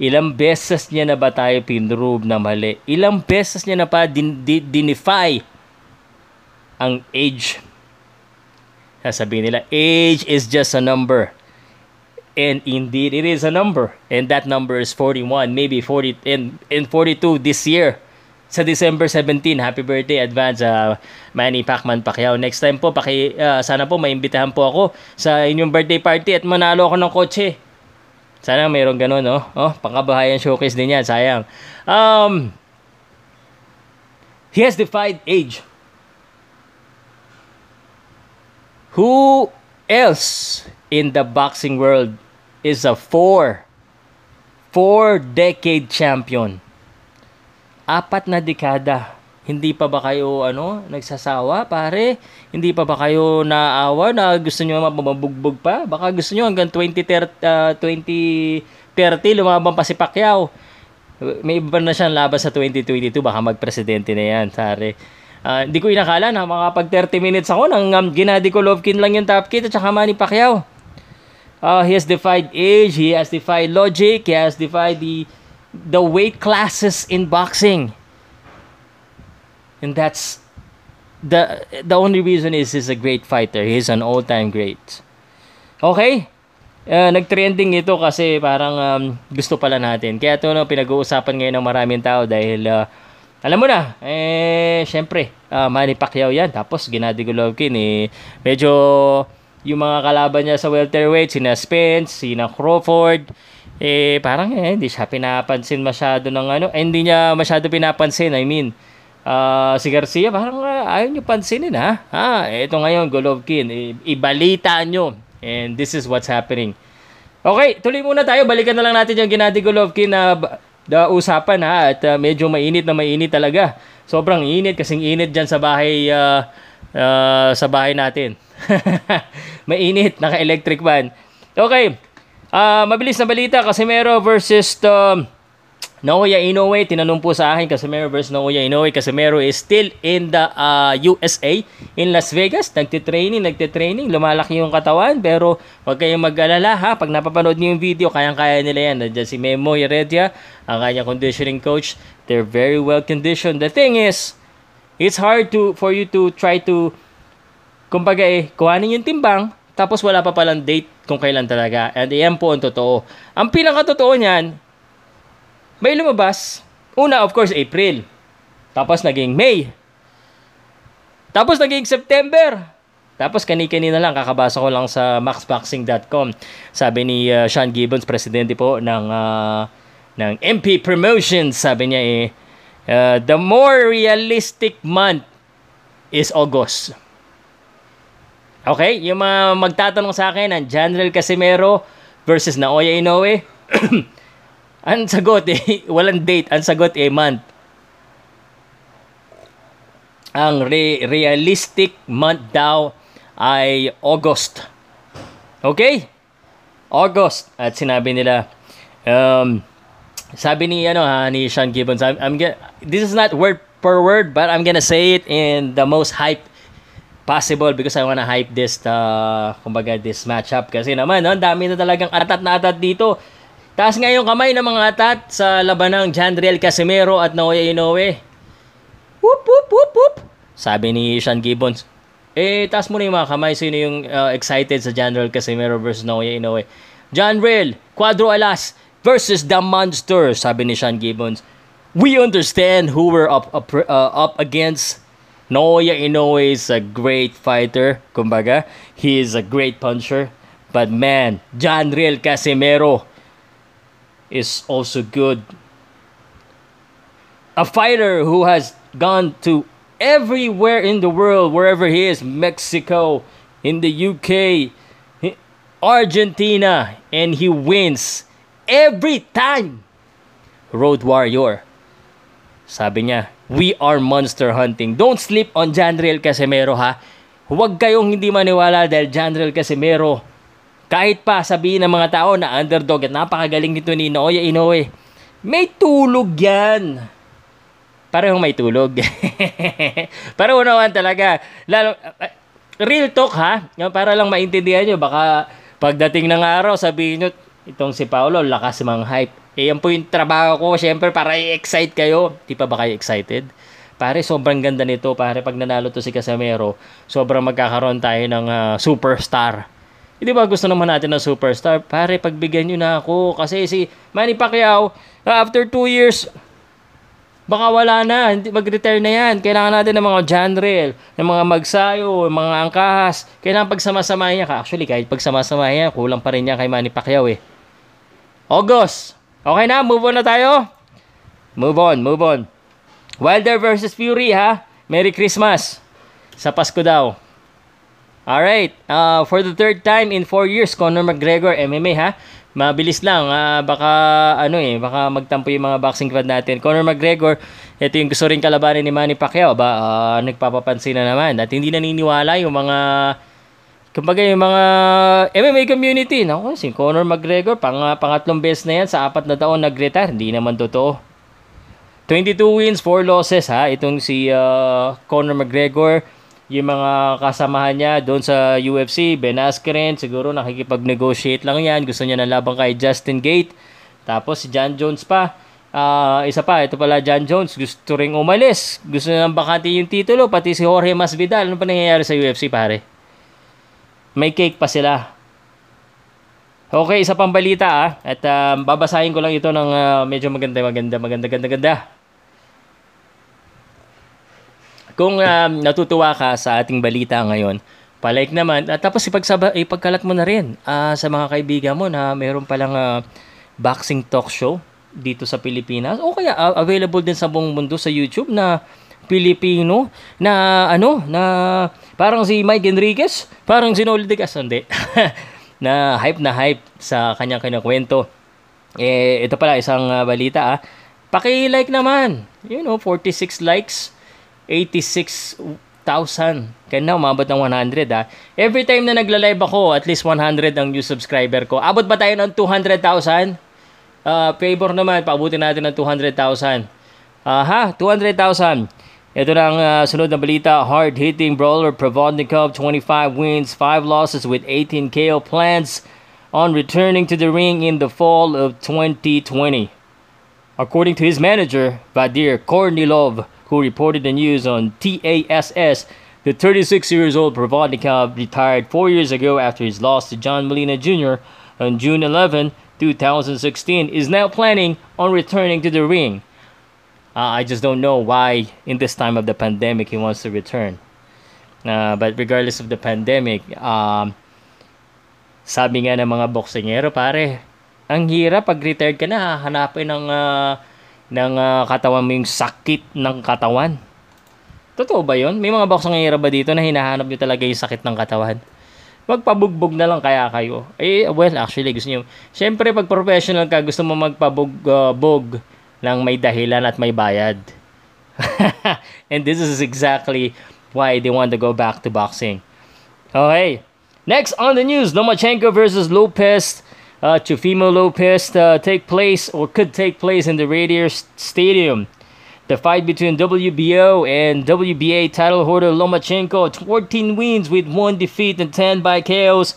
Speaker 1: Ilang beses niya na ba tayo pinrove na mali? Ilang beses niya na pa din, din, dinify ang age? Sasabihin nila, age is just a number. And indeed, it is a number. And that number is 41, maybe 40, and, and 42 this year sa December 17. Happy birthday advance uh, Manny Pacman Pacquiao. Next time po, paki, uh, sana po maimbitahan po ako sa inyong birthday party at manalo ako ng kotse. Sana mayroong ganun, no? Oh, pangkabahayan showcase din yan. Sayang. Um, he has defied age. Who else in the boxing world is a four, four decade champion? Apat na dekada. Hindi pa ba kayo ano, nagsasawa, pare? Hindi pa ba kayo naawa na gusto niyo mabubugbog pa? Baka gusto niyo hanggang 2030 uh, 2030 lumaban pa si Pacquiao. May iba na siyang laban sa 2022, baka magpresidente na yan, pare. Uh, hindi ko inakala na makapag 30 minutes ako nang um, Gennady Golovkin lang yung top kit at saka Manny Pacquiao. Uh, he has defied age, he has defied logic, he has defied the the weight classes in boxing. And that's the the only reason is he's a great fighter. He's an all-time great. Okay? Uh, nag-trending ito kasi parang um, gusto pala natin. Kaya ito no, pinag-uusapan ngayon ng maraming tao dahil uh, alam mo na, eh, syempre, uh, Manny Pacquiao yan. Tapos, Gennady Golovkin, eh, medyo yung mga kalaban niya sa welterweight, sina Spence, sina Crawford, eh parang eh, hindi siya pinapansin masyado ng ano, eh, hindi niya masyado pinapansin, I mean, uh, si Garcia parang uh, ayaw niyo pansinin ha. Ha, ito ngayon Golovkin, i- ibalita nyo. And this is what's happening. Okay, tuloy muna tayo. Balikan na lang natin yung Gennady Golovkin na uh, usapan ha at uh, medyo mainit na mainit talaga. Sobrang init kasing init diyan sa bahay uh, uh, sa bahay natin. mainit, naka-electric fan. Okay. Uh, mabilis na balita, Casimero versus um, Naoya Inoue, tinanong po sa akin, Casimero versus Naoya Inoue. Casimero is still in the uh, USA, in Las Vegas. Nagtitraining, nagtitraining. Lumalaki yung katawan, pero huwag kayong mag-alala ha. Pag napapanood niyo yung video, kayang-kaya nila yan. Nandiyan si Memo Heredia, ang kanyang conditioning coach. They're very well conditioned. The thing is, it's hard to for you to try to, kumbaga eh, kuhanin yung timbang, tapos wala pa palang date kung kailan talaga. And yan po ang totoo. Ang pinakatotoo niyan, may lumabas. Una, of course, April. Tapos naging May. Tapos naging September. Tapos kani-kanina lang, kakabasa ko lang sa maxboxing.com. Sabi ni uh, Sean Gibbons, presidente po ng, uh, ng MP Promotions, sabi niya eh, uh, the more realistic month is August. Okay, yung mga magtatanong sa akin ng General Casimero versus Naoya Inoue, Ang sagot eh, walang date. Ang sagot eh, month. Ang re- realistic month daw ay August. Okay? August. At sinabi nila, um, sabi ni, ano ha, ni Sean Gibbons, I'm, I'm get, this is not word per word, but I'm gonna say it in the most hype possible because I wanna hype this, uh, kumbaga, this matchup. Kasi naman, no, dami na talagang atat na atat dito Taas nga yung kamay ng mga atat sa labanang Jandriel Casimero at Naoya Inoue. Whoop, whoop, whoop, whoop. Sabi ni Sean Gibbons. Eh, taas mo na yung mga kamay. Sino yung uh, excited sa Jandriel Casimero versus Naoya Inoue? Jandriel, Cuadro Alas versus The Monster. Sabi ni Sean Gibbons. We understand who we're up, up, uh, up against. Naoya Inoue is a great fighter. Kumbaga, he is a great puncher. But man, Janriel Casimero is also good. A fighter who has gone to everywhere in the world, wherever he is Mexico, in the UK, Argentina, and he wins every time. Road Warrior. Sabi niya, we are monster hunting. Don't sleep on Janriel Casimero ha. Huwag kayong hindi maniwala dahil Janriel Casimero kahit pa sabihin ng mga tao na underdog at napakagaling nito ni Naoya Inoue, may tulog yan. Parang may tulog. Para unawan talaga. Lalo, real talk ha, para lang maintindihan nyo, baka pagdating ng araw, sabihin nyo, itong si Paolo, lakas mang hype. Eh, yan po yung trabaho ko, syempre, para i-excite kayo. Di pa ba kayo excited? Pare, sobrang ganda nito. Pare, pag nanalo to si Casemiro, sobrang magkakaroon tayo ng uh, superstar hindi ba gusto naman natin ng superstar? Pare, pagbigyan nyo na ako. Kasi si Manny Pacquiao, after 2 years, baka wala na. Mag-retire na yan. Kailangan natin ng mga Janrel, ng mga Magsayo, mga Angkahas. Kailangan pagsama-samahin niya. Actually, kahit pagsama-samahin niya, kulang pa rin niya kay Manny Pacquiao eh. August. Okay na, move on na tayo. Move on, move on. Wilder versus Fury ha. Merry Christmas. Sa Pasko daw. Alright, uh, for the third time in 4 years, Conor McGregor, MMA ha. Mabilis lang, uh, baka ano eh, baka magtampo yung mga boxing fan natin. Conor McGregor, ito yung gusto rin kalabanin ni Manny Pacquiao, ba uh, nagpapapansin na naman. At hindi naniniwala yung mga kumbaga yung mga MMA community, no? si Conor McGregor, pang, pangatlong beses na yan sa apat na taon nag-retire, hindi naman totoo. 22 wins, 4 losses ha, itong si uh, Conor McGregor yung mga kasamahan niya doon sa UFC, Ben Askren, siguro nakikipag-negotiate lang yan. Gusto niya ng labang kay Justin Gate. Tapos si John Jones pa. Uh, isa pa, ito pala John Jones, gusto ring umalis. Gusto niya ng bakante yung titulo, pati si Jorge Masvidal. Ano pa nangyayari sa UFC, pare? May cake pa sila. Okay, isa pang balita ah. At uh, babasahin ko lang ito ng uh, medyo maganda, maganda, maganda, maganda, maganda. Kung um, natutuwa ka sa ating balita ngayon, palike naman. At tapos ipagsaba, ipagkalat mo na rin uh, sa mga kaibigan mo na mayroon palang uh, boxing talk show dito sa Pilipinas. O kaya uh, available din sa buong mundo sa YouTube na Pilipino na ano na parang si Mike Enriquez, parang si Noli de hindi. na hype na hype sa kanyang kinakwento. Eh ito pala isang uh, balita ah. Paki-like naman. You know, 46 likes 86,000. Kaya na, umabot ng 100 ha. Every time na nagla-live ako, at least 100 ang new subscriber ko. Abot ba tayo ng 200,000? uh, favor naman, paabutin natin ng 200,000. Uh, ha, 200,000. Ito na ang uh, sunod na balita. Hard-hitting brawler Provodnikov, 25 wins, 5 losses with 18 KO plans on returning to the ring in the fall of 2020. According to his manager, Vadir Kornilov, who reported the news on TASS, the 36 years old Provodnikov retired four years ago after his loss to John Molina Jr. on June 11, 2016, is now planning on returning to the ring. Uh, I just don't know why in this time of the pandemic he wants to return. Uh, but regardless of the pandemic, um, sabi nga ng mga boksingero, pare, ang hirap pag retired ka na, hanapin ng, uh, ng uh, katawan mo yung sakit ng katawan. Totoo ba yon? May mga boksingero ba dito na hinahanap nyo talaga yung sakit ng katawan? Magpabugbog na lang kaya kayo. Eh, well, actually, gusto nyo. Siyempre, pag professional ka, gusto mo magpabugbog uh, lang may dahilan at may bayad. and this is exactly why they want to go back to boxing. Okay. Next on the news, Lomachenko versus Lopez. Uh, Chufimo Lopez take place or could take place in the Radiators Stadium. The fight between WBO and WBA title holder Lomachenko, 14 wins with 1 defeat and 10 by KOs.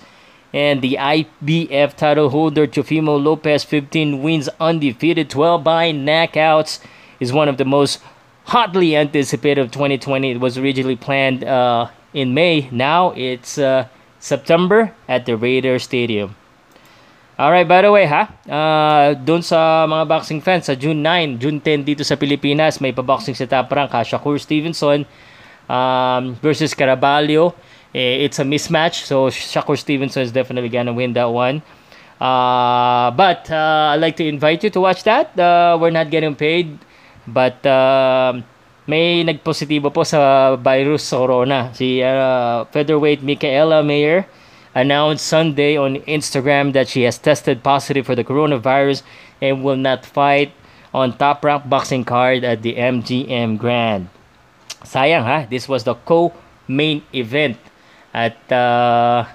Speaker 1: And the IBF title holder Chofimo Lopez, 15 wins undefeated, 12 by knockouts, is one of the most hotly anticipated of 2020. It was originally planned uh, in May. Now it's uh, September at the Raider Stadium. Alright, by the way ha, uh, doon sa mga boxing fans, sa June 9, June 10 dito sa Pilipinas, may pa-boxing sa top rank ha, Shakur Stevenson um, versus Caraballo. Eh, it's a mismatch. So Shakur Stevenson is definitely gonna win that one. Uh, but uh, I'd like to invite you to watch that. Uh, we're not getting paid, but uh, may nagpositibo po sa virus corona. Si uh, featherweight Michaela Mayer announced Sunday on Instagram that she has tested positive for the coronavirus and will not fight on top rank boxing card at the MGM Grand. Sayang ha, this was the co-main event at uh,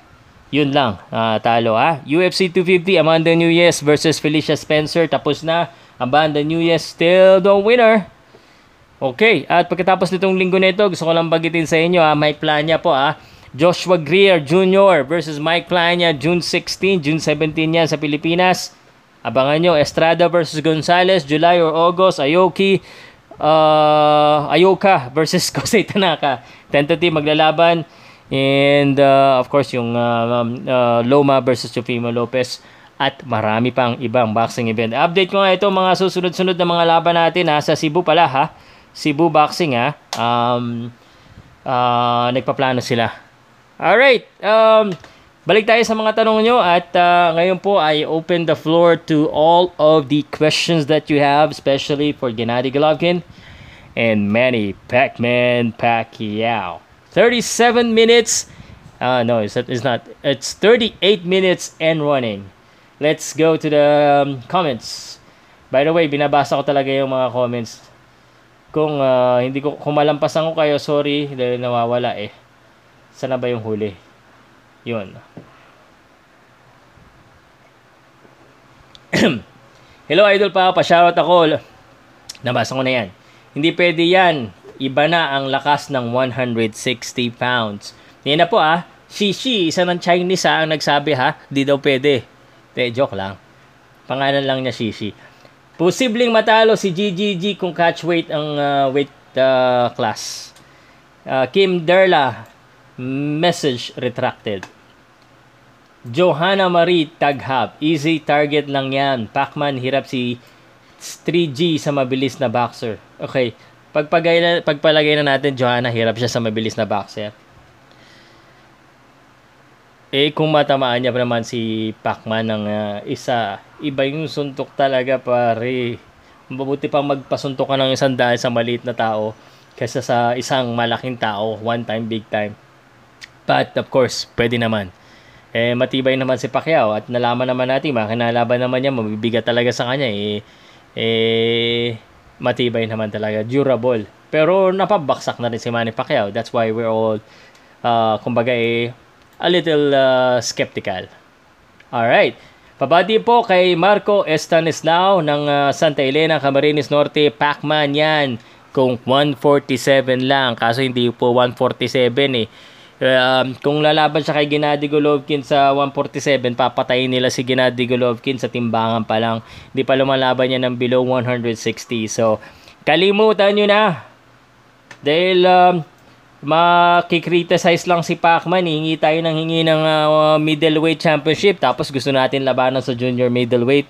Speaker 1: yun lang, uh, talo ha. UFC 250, Amanda Nunes versus Felicia Spencer. Tapos na. Amanda Nunes still the winner. Okay, at pagkatapos nitong linggo nito, gusto ko lang bagitin sa inyo ha, Mike Plania po ha. Joshua Greer Jr. versus Mike Plania, June 16, June 17 yan sa Pilipinas. Abangan nyo, Estrada versus Gonzalez, July or August, Aoki, uh, Ayoka versus Kosei Tanaka. Tentative maglalaban And uh, of course, yung uh, um, uh, Loma versus Chofimo Lopez at marami pang ibang boxing event. Update ko nga ito mga susunod-sunod na mga laban natin ha, sa Cebu pala ha. Cebu Boxing ha. Um, uh, nagpaplano sila. Alright. Um, balik tayo sa mga tanong nyo at uh, ngayon po I open the floor to all of the questions that you have, especially for Gennady Golovkin and Manny Pacman Pacquiao. 37 minutes. Uh, no, it's, it's not. It's 38 minutes and running. Let's go to the um, comments. By the way, binabasa ko talaga yung mga comments. Kung uh, hindi ko kung malampasan ko kayo, sorry dahil nawawala eh. Sana ba yung huli? Yun. Hello idol pa, pa-shoutout ako. Nabasa ko na yan. Hindi pwede yan iba na ang lakas ng 160 pounds. Yan na po ah. Shishi, isa ng Chinese ha, ah, ang nagsabi ha, di daw pwede. Te, joke lang. Pangalan lang niya Shishi. Posibleng matalo si GGG kung catch weight ang uh, weight uh, class. Uh, Kim Derla, message retracted. Johanna Marie Taghab, easy target lang yan. Pacman, hirap si 3G sa mabilis na boxer. Okay, Pagpagay pagpalagay na natin, Johanna, hirap siya sa mabilis na boxer. Eh, kung matamaan niya pa naman si Pacman ng uh, isa, iba yung suntok talaga, pare. Mabuti pang magpasuntok ka ng isang dahil sa maliit na tao kaysa sa isang malaking tao, one time, big time. But, of course, pwede naman. Eh, matibay naman si Pacquiao at nalaman naman natin, makinalaban naman niya, mabibigat talaga sa kanya. Eh, eh, matibay naman talaga, durable. Pero napabaksak na rin si Manny Pacquiao. That's why we're all, uh, kumbaga eh, a little uh, skeptical. Alright. Pabati po kay Marco Estanislao ng uh, Santa Elena, Camarines Norte. Pacman yan. Kung 147 lang. Kaso hindi po 147 eh. Um, kung lalaban siya kay Gennady Golovkin sa 147, papatayin nila si Gennady Golovkin sa timbangan pa lang. Hindi pa lumalaban niya ng below 160. So, kalimutan nyo na. Dahil um, makikriticize lang si Pacman. Hingi tayo ng hingi ng uh, middleweight championship. Tapos gusto natin labanan sa junior middleweight.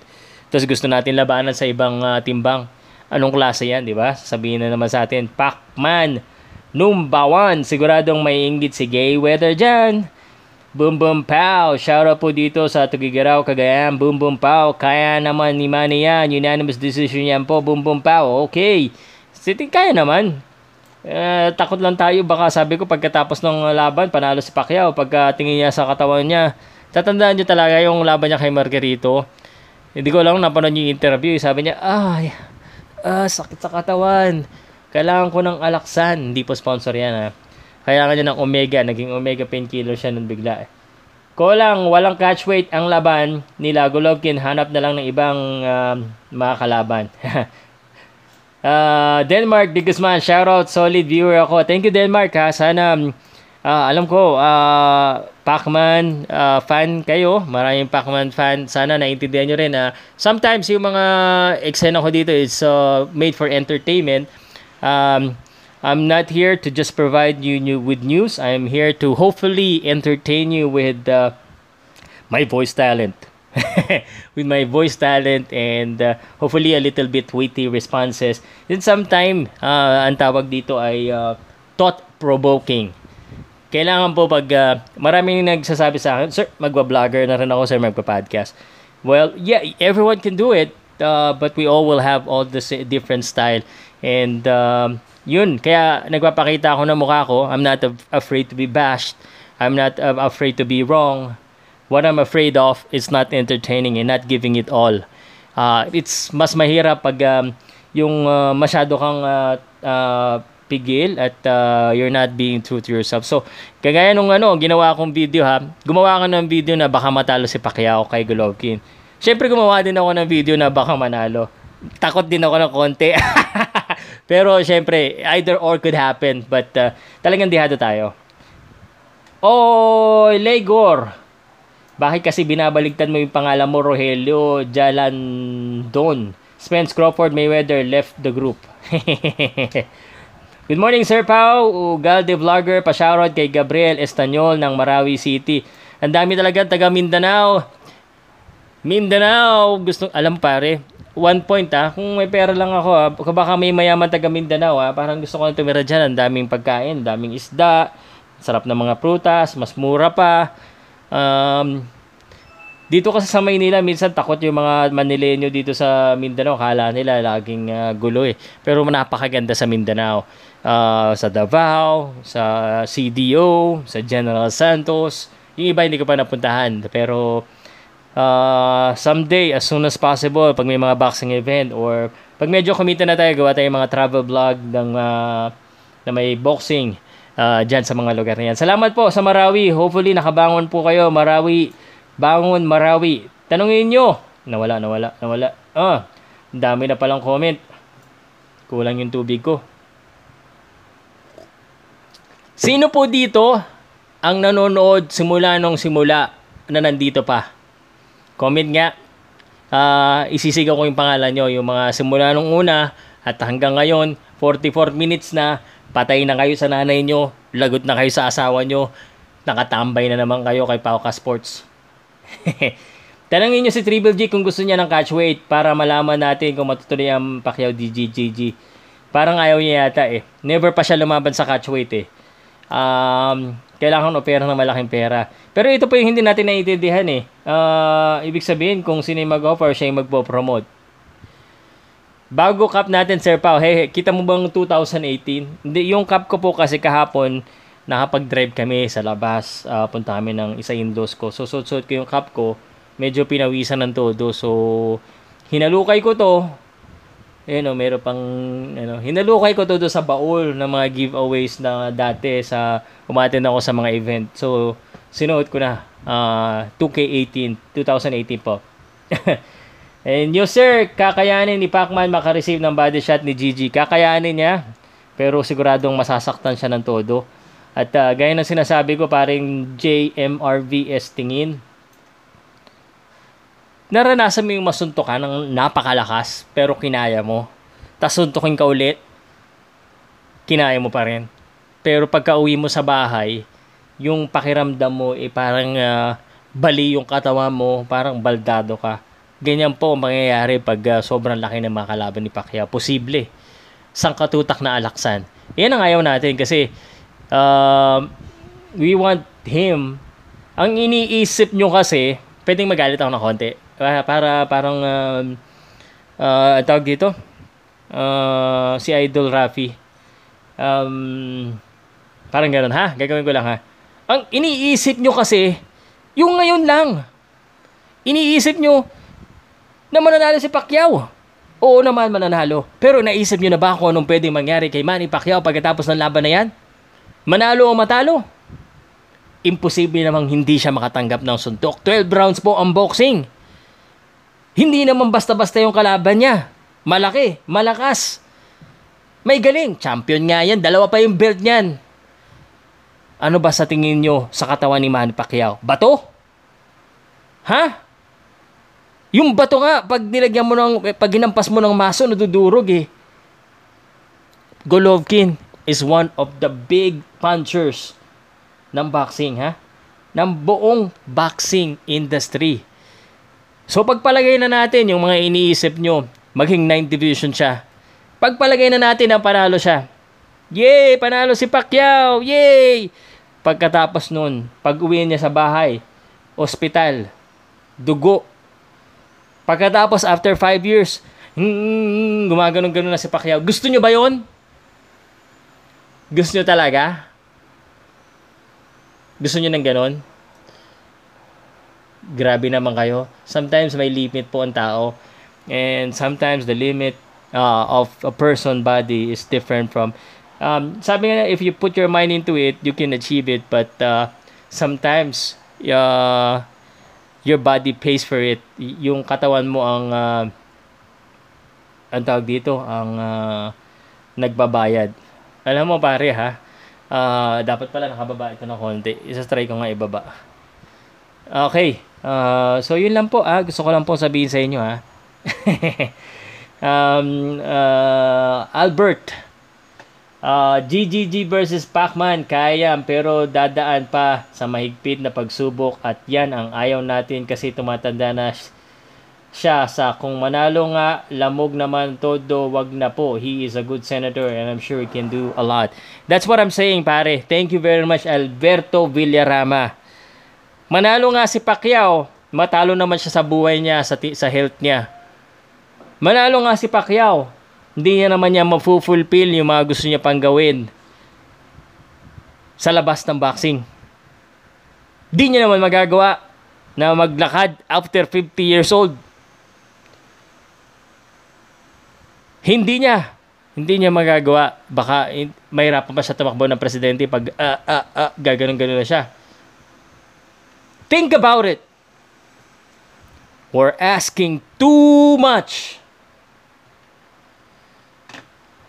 Speaker 1: Tapos gusto natin labanan sa ibang uh, timbang. Anong klase yan, di ba? Sabihin na naman sa atin, Pacman Number 1, siguradong may inggit si Gay Weather dyan. Boom Boom Pow, shoutout po dito sa Tugigaraw, Cagayan. Boom Boom Pow, kaya naman ni Manny yan. Unanimous decision yan po, Boom Boom Pow. Okay, sitting kaya naman. Uh, takot lang tayo, baka sabi ko pagkatapos ng laban, panalo si Pacquiao. Pagka tingin niya sa katawan niya, tatandaan niyo talaga yung laban niya kay Margarito. Hindi ko lang napanood yung interview. Sabi niya, ay, ah, sakit sa katawan kailangan ko ng alaksan. Hindi po sponsor yan ha. Kailangan niya ng omega. Naging omega painkiller siya nun bigla eh. Kulang, walang catch weight ang laban nila. Golovkin, hanap na lang ng ibang uh, mga kalaban. uh, Denmark, Di Guzman, shoutout, solid viewer ako. Thank you Denmark ha. Sana, uh, alam ko, uh, Pacman uh, fan kayo. Maraming Pacman fan. Sana naintindihan nyo rin uh, sometimes yung mga eksena ko dito is uh, made for entertainment Um, I'm not here to just provide you new with news. I am here to hopefully entertain you with uh, my voice talent. with my voice talent and uh, hopefully a little bit witty responses. Then sometime, uh, ang tawag dito ay uh, thought-provoking. Kailangan po pag uh, maraming nagsasabi sa akin, Sir, magwa-vlogger na rin ako, sir, magpa-podcast. Well, yeah, everyone can do it, uh, but we all will have all the different style. And um, yun, kaya nagpapakita ako ng mukha ko. I'm not afraid to be bashed. I'm not uh, afraid to be wrong. What I'm afraid of is not entertaining and not giving it all. Uh, it's mas mahirap pag um, yung uh, masyado kang uh, uh, pigil at uh, you're not being true to yourself. So, kagaya nung ano, ginawa akong video ha, gumawa ka ng video na baka matalo si Pacquiao kay Golovkin. Siyempre gumawa din ako ng video na baka manalo. Takot din ako ng konti. Pero syempre, either or could happen. But uh, talagang dihado tayo. Oh, Legor. Bakit kasi binabaligtad mo yung pangalan mo, Rogelio Jalandon? Spence Crawford Mayweather left the group. Good morning, Sir Pau. Ugal de Vlogger, pa-shoutout kay Gabriel Estanyol ng Marawi City. Ang dami talaga taga Mindanao. Mindanao, gusto alam pare, one point ah, kung may pera lang ako ah, baka may mayaman taga Mindanao ah, parang gusto ko na tumira dyan, ang daming pagkain, daming isda, sarap ng mga prutas, mas mura pa. Um, dito kasi sa Maynila, minsan takot yung mga Manileño dito sa Mindanao. Kala nila laging uh, gulo eh. Pero napakaganda sa Mindanao. Uh, sa Davao, sa CDO, sa General Santos. Yung iba hindi ko pa napuntahan. Pero uh, someday, as soon as possible, pag may mga boxing event or pag medyo kumita na tayo, gawa tayo mga travel vlog ng, uh, na may boxing uh, dyan sa mga lugar na yan. Salamat po sa Marawi. Hopefully, nakabangon po kayo. Marawi, bangon Marawi. Tanungin nyo. Nawala, nawala, nawala. Ah, dami na palang comment. Kulang yung tubig ko. Sino po dito ang nanonood simula nung simula na nandito pa? Comment nga. Uh, isisigaw ko yung pangalan nyo. Yung mga simula nung una at hanggang ngayon, 44 minutes na, patay na kayo sa nanay nyo, lagot na kayo sa asawa nyo, nakatambay na naman kayo kay Pauka Sports. Tanangin nyo si Triple G kung gusto niya ng catch weight para malaman natin kung matutuloy ang Pacquiao DGGG. Parang ayaw niya yata eh. Never pa siya lumaban sa catch weight eh. Um, kailangan opera ng malaking pera. Pero ito po yung hindi natin naiintindihan eh. Uh, ibig sabihin, kung sino yung mag-offer, siya yung magpo-promote. Bago cup natin, Sir Pao, hey, kita mo bang 2018? Hindi, yung cup ko po kasi kahapon, nakapag-drive kami sa labas. Uh, punta kami ng isa indos ko. So, suot-suot ko yung cup ko. Medyo pinawisan ng todo. So, hinalukay ko to Ayun o, meron pang, ano, hinalukay ko to do sa baul ng mga giveaways na dati sa, umaten ako sa mga event. So, sinuot ko na, uh, 2K18, 2018 po. And you sir, kakayanin ni Pacman makareceive ng body shot ni Gigi. Kakayanin niya. Pero siguradong masasaktan siya ng todo. At uh, gaya ng sinasabi ko, paring JMRVS tingin. Naranasan mo yung masuntokan ng napakalakas, pero kinaya mo. Tapos suntukin ka ulit, kinaya mo pa rin. Pero pagka uwi mo sa bahay, yung pakiramdam mo, eh, parang uh, bali yung katawan mo, parang baldado ka Ganyan po ang mangyayari pag uh, sobrang laki ng mga kalaban ni Pacquiao. Posible. Sangkatutak na alaksan. Yan ang ayaw natin kasi uh, we want him. Ang iniisip nyo kasi, pwedeng magalit ako ng konti. Para, para parang, uh, uh, tawag dito, uh, si Idol Rafi. Um, parang ganun, ha? Gagawin ko lang, ha? Ang iniisip nyo kasi, yung ngayon lang. Iniisip nyo, na mananalo si Pacquiao. Oo naman mananalo. Pero naisip nyo na ba kung anong pwedeng mangyari kay Manny Pacquiao pagkatapos ng laban na yan? Manalo o matalo? Imposible namang hindi siya makatanggap ng suntok. 12 rounds po ang boxing. Hindi naman basta-basta yung kalaban niya. Malaki, malakas. May galing. Champion nga yan. Dalawa pa yung belt niyan. Ano ba sa tingin nyo sa katawan ni Manny Pacquiao? Bato? Ha? Yung bato nga, pag nilagyan mo ng, pag ginampas mo ng maso, nadudurog eh. Golovkin is one of the big punchers ng boxing, ha? Ng buong boxing industry. So pagpalagay na natin yung mga iniisip nyo, maging 9 division siya. Pagpalagay na natin na panalo siya. Yay! Panalo si Pacquiao! Yay! Pagkatapos nun, pag uwi niya sa bahay, ospital, dugo, Pagkatapos, after 5 years, hmm, gumaganon-ganon na si Pacquiao. Gusto nyo ba yon? Gusto nyo talaga? Gusto nyo ng ganon? Grabe naman kayo. Sometimes may limit po ang tao. And sometimes the limit uh, of a person body is different from um, sabi nga if you put your mind into it you can achieve it but uh, sometimes uh, your body pays for it. Yung katawan mo ang uh, ang tawag dito, ang uh, nagbabayad. Alam mo pare ha, uh, dapat pala nakababa ito ng konti. Isa-try ko nga ibaba. Okay, uh, so yun lang po ah. Gusto ko lang po sabihin sa inyo ha. um, uh, Albert, Uh, GGG versus Pacman, kaya yan, pero dadaan pa sa mahigpit na pagsubok at yan ang ayaw natin kasi tumatanda na siya sa kung manalo nga, lamog naman todo, wag na po. He is a good senator and I'm sure he can do a lot. That's what I'm saying, pare. Thank you very much, Alberto Villarama. Manalo nga si Pacquiao, matalo naman siya sa buhay niya, sa, sa health niya. Manalo nga si Pacquiao, hindi niya naman niya mafulfill yung mga gusto niya pang gawin sa labas ng boxing. Hindi niya naman magagawa na maglakad after 50 years old. Hindi niya. Hindi niya magagawa. Baka mahirapan pa siya tumakbo ng presidente pag uh, uh, uh, gaganon-ganon na siya. Think about it. We're asking too much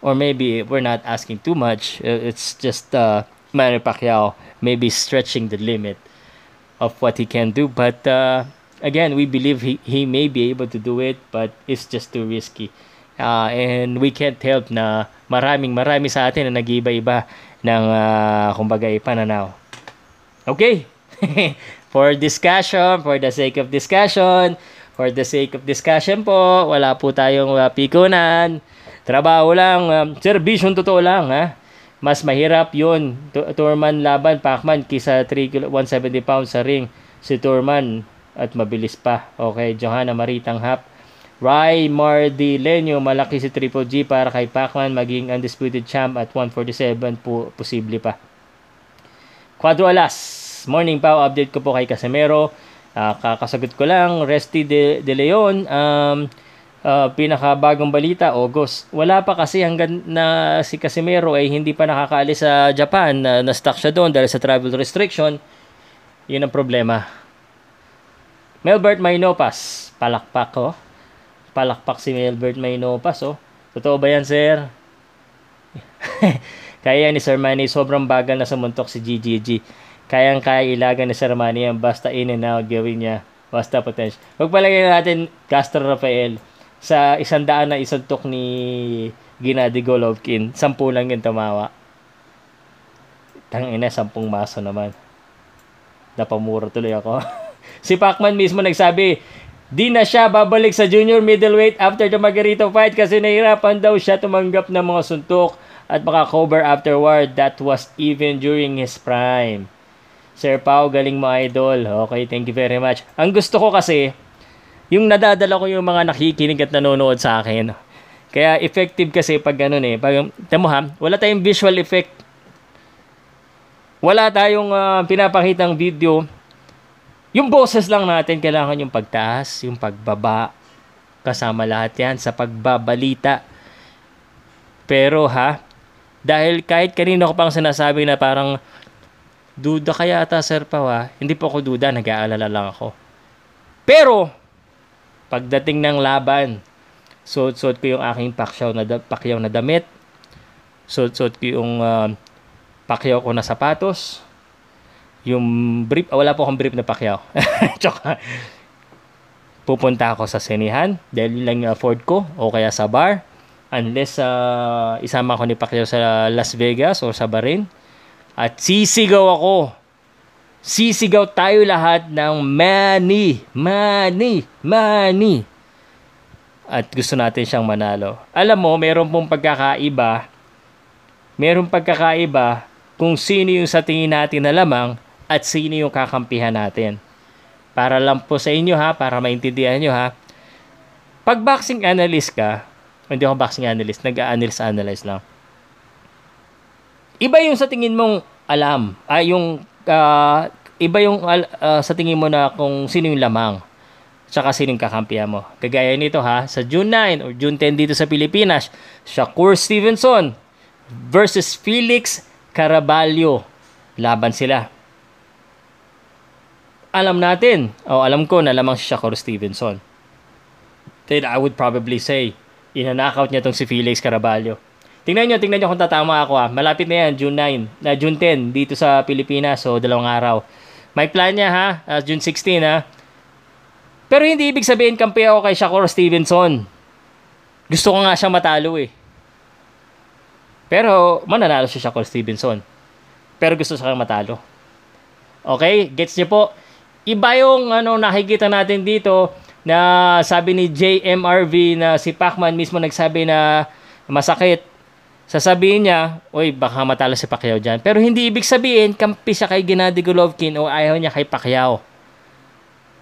Speaker 1: or maybe we're not asking too much. Uh, it's just uh, Manny Pacquiao maybe stretching the limit of what he can do. But uh, again, we believe he, he may be able to do it, but it's just too risky. Uh, and we can't help na maraming marami sa atin na nag-iba-iba ng uh, kumbaga ipananaw. Okay. for discussion, for the sake of discussion, for the sake of discussion po, wala po tayong uh, pikunan. Trabaho lang, um, servisyon totoo lang ha. Mas mahirap yun, Turman laban, Pacman, kisa 3 170 pounds sa ring. Si Turman at mabilis pa. Okay, Johanna Maritang Hap. Rai Mardilenyo, malaki si Triple G para kay Pacman maging undisputed champ at 147 po, posible pa. Quadro Alas, morning pa, update ko po kay Casemiro. Uh, kakasagot ko lang, Resty De, De Leon, um, uh, pinakabagong balita, August. Wala pa kasi hanggang na si Casimero ay hindi pa nakakaalis sa Japan, na, na-stuck siya doon dahil sa travel restriction. Yun ang problema. Melbert Mainopas. Palakpak, oh. Palakpak si Melbert Mainopas, oh. Totoo ba yan, sir? Kaya ni Sir Manny, sobrang bagal na sumuntok si GGG. Kayang-kaya ilagan ni Sir Manny yan, basta in and out gawin niya. Basta potential. Magpalagay natin Castro Rafael sa isang daan na isuntok ni Gennady Golovkin. Sampu lang yung tumawa. Tangina, sampung maso naman. Napamura tuloy ako. si Pacman mismo nagsabi, di na siya babalik sa junior middleweight after the Margarito fight kasi nahirapan daw siya tumanggap ng mga suntok at maka-cover afterward. That was even during his prime. Sir Pau, galing mo idol. Okay, thank you very much. Ang gusto ko kasi, yung nadadala ko yung mga nakikinig at nanonood sa akin. Kaya effective kasi pag ganun eh. Pag, tamo ha, wala tayong visual effect. Wala tayong uh, pinapakitang video. Yung boses lang natin, kailangan yung pagtaas, yung pagbaba. Kasama lahat yan sa pagbabalita. Pero ha, dahil kahit kanino ko pang sinasabi na parang duda kaya ata Sir Pao ha, hindi po ako duda, nag-aalala lang ako. Pero, pagdating ng laban, suot-suot ko yung aking pakyaw na, pakyaw na damit, suot-suot ko yung uh, pakyaw ko na sapatos, yung brief, oh, wala po akong brief na pakyaw. Tsaka, pupunta ako sa senihan dahil lang afford ko o kaya sa bar unless uh, isama ko ni Pacquiao sa Las Vegas o sa Bahrain. At sisigaw ako. Sisigaw tayo lahat ng money, money, money. At gusto natin siyang manalo. Alam mo, meron pong pagkakaiba. Meron pagkakaiba kung sino yung sa tingin natin na lamang at sino yung kakampihan natin. Para lang po sa inyo ha, para maintindihan nyo ha. Pag boxing analyst ka, hindi ako boxing analyst, nag-analyst analyze lang. Iba yung sa tingin mong alam, ay yung uh, iba yung uh, sa tingin mo na kung sino yung lamang tsaka sino yung kakampihan mo. Kagaya nito ha, sa June 9 or June 10 dito sa Pilipinas, Shakur Stevenson versus Felix Caraballo. Laban sila. Alam natin, o alam ko na lamang si Shakur Stevenson. Then I would probably say, Inanakaut niya tong si Felix Caraballo. Tingnan niyo, tingnan niyo kung tatama ako ah. Malapit na yan, June 9, na June 10 dito sa Pilipinas, so dalawang araw. May plan niya ha, uh, June 16 ha. Pero hindi ibig sabihin kampi ako kay Shakur Stevenson. Gusto ko nga siyang matalo eh. Pero mananalo si Shakur Stevenson. Pero gusto sa matalo. Okay? Gets niyo po? Iba yung ano nakikita natin dito na sabi ni JMRV na si Pacman mismo nagsabi na masakit. Sasabihin niya, oy, baka matalo si Pacquiao dyan. Pero hindi ibig sabihin, kampi siya kay Gennady Golovkin o ayaw niya kay Pacquiao.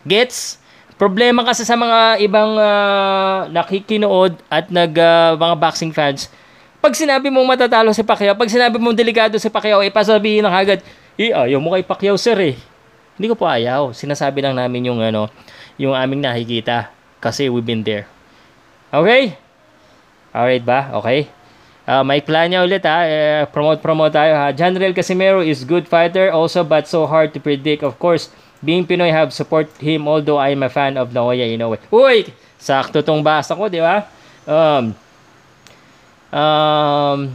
Speaker 1: Gets? Problema kasi sa mga ibang uh, nakikinood at nag, uh, mga boxing fans, pag sinabi mong matatalo si Pacquiao, pag sinabi mong delikado si Pacquiao, eh, pasabihin na kagad, eh, ayaw mo kay Pacquiao, sir, eh. Hindi ko po ayaw. Sinasabi lang namin yung ano, yung aming nakikita kasi we've been there. Okay? Alright ba? Okay? Uh, may plan niya ulit ha. Uh, promote promote tayo ha. General Casimero is good fighter also but so hard to predict. Of course, being Pinoy have support him although I am a fan of Naoya Inoue. Uy! Sakto tong basa ko, di ba? Um, um,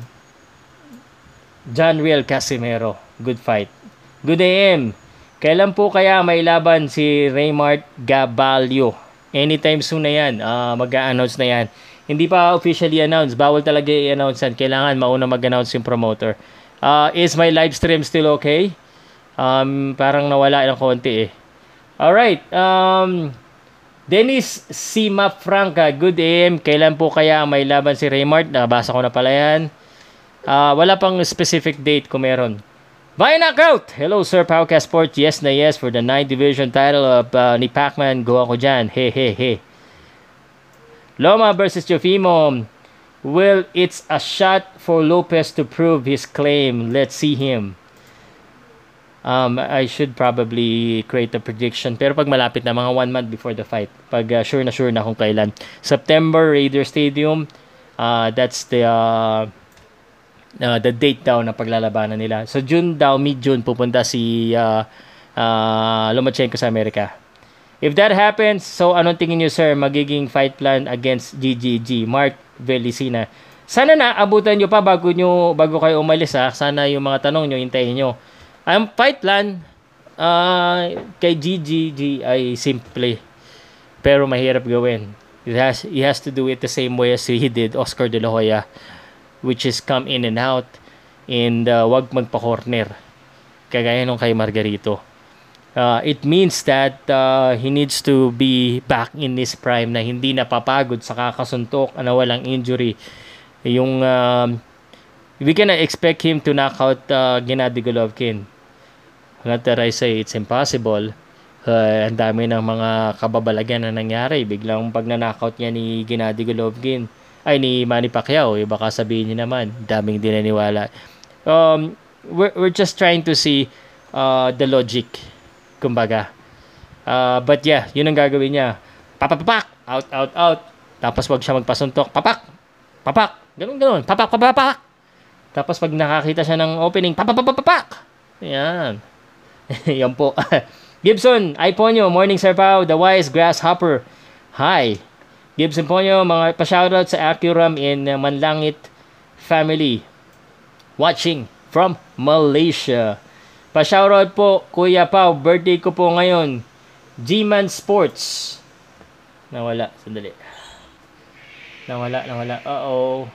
Speaker 1: John Real Casimero. Good fight. Good AM. Kailan po kaya may laban si Raymart Gabalio? Anytime soon na yan. Uh, mag-a-announce na yan. Hindi pa officially announced. Bawal talaga i-announce yan. Kailangan mauna mag-announce yung promoter. Uh, is my live stream still okay? Um, parang nawala ng konti eh. Alright. Um, Dennis Sima Franca, good AM. Kailan po kaya may laban si Raymart? Nakabasa ko na pala yan. Uh, wala pang specific date kung meron. Via knockout! Hello Sir Powcast Sport. Yes na yes for the 9 division title of uh, ni Pacman. Go ako dyan. He he he. Loma versus Jofimo. Well, it's a shot for Lopez to prove his claim. Let's see him. Um, I should probably create a prediction. Pero pag malapit na, mga one month before the fight. Pag uh, sure na sure na kung kailan. September, Raider Stadium. Uh, that's the... Uh, uh, the date daw na paglalabanan nila. So June daw, mid-June pupunta si uh, uh, Lomachenko sa Amerika. If that happens, so anong tingin niyo sir magiging fight plan against GGG? Mark Velicina. Sana na abutan niyo pa bago niyo bago kayo umalis ha. Sana yung mga tanong niyo hintayin niyo. Ang fight plan uh, kay GGG ay simple pero mahirap gawin. He has, he has to do it the same way as he did Oscar De La Hoya which is come in and out and uh, wag magpa-corner kagaya nung kay Margarito. Uh, it means that uh, he needs to be back in his prime na hindi napapagod sa kakasuntok na walang injury. Yung uh, we cannot expect him to knock out uh, Gennady Golovkin. Not that I say it's impossible. Uh, ang dami ng mga kababalagan na nangyari. Biglang pag na-knockout niya ni Gennady Golovkin, ay ni Manny Pacquiao, eh, baka sabihin niya naman, daming dinaniwala. Um, we're, we're just trying to see uh, the logic kumbaga. Uh, but yeah, yun ang gagawin niya. Papapak! Out, out, out. Tapos wag siya magpasuntok. Papak! Papak! Ganun, ganun. Papak, papak, papak! Tapos pag nakakita siya ng opening, papapapapak! Yan. Yan po. Gibson, ay Ponyo, morning Sir Pao, the wise grasshopper. Hi. Gibson Ponyo, mga pa-shoutout sa Acuram in Manlangit family. Watching from Malaysia. Pa-shoutout po, Kuya Pau. Birthday ko po ngayon. G-Man Sports. Nawala. Sandali. Nawala, nawala. Uh-oh.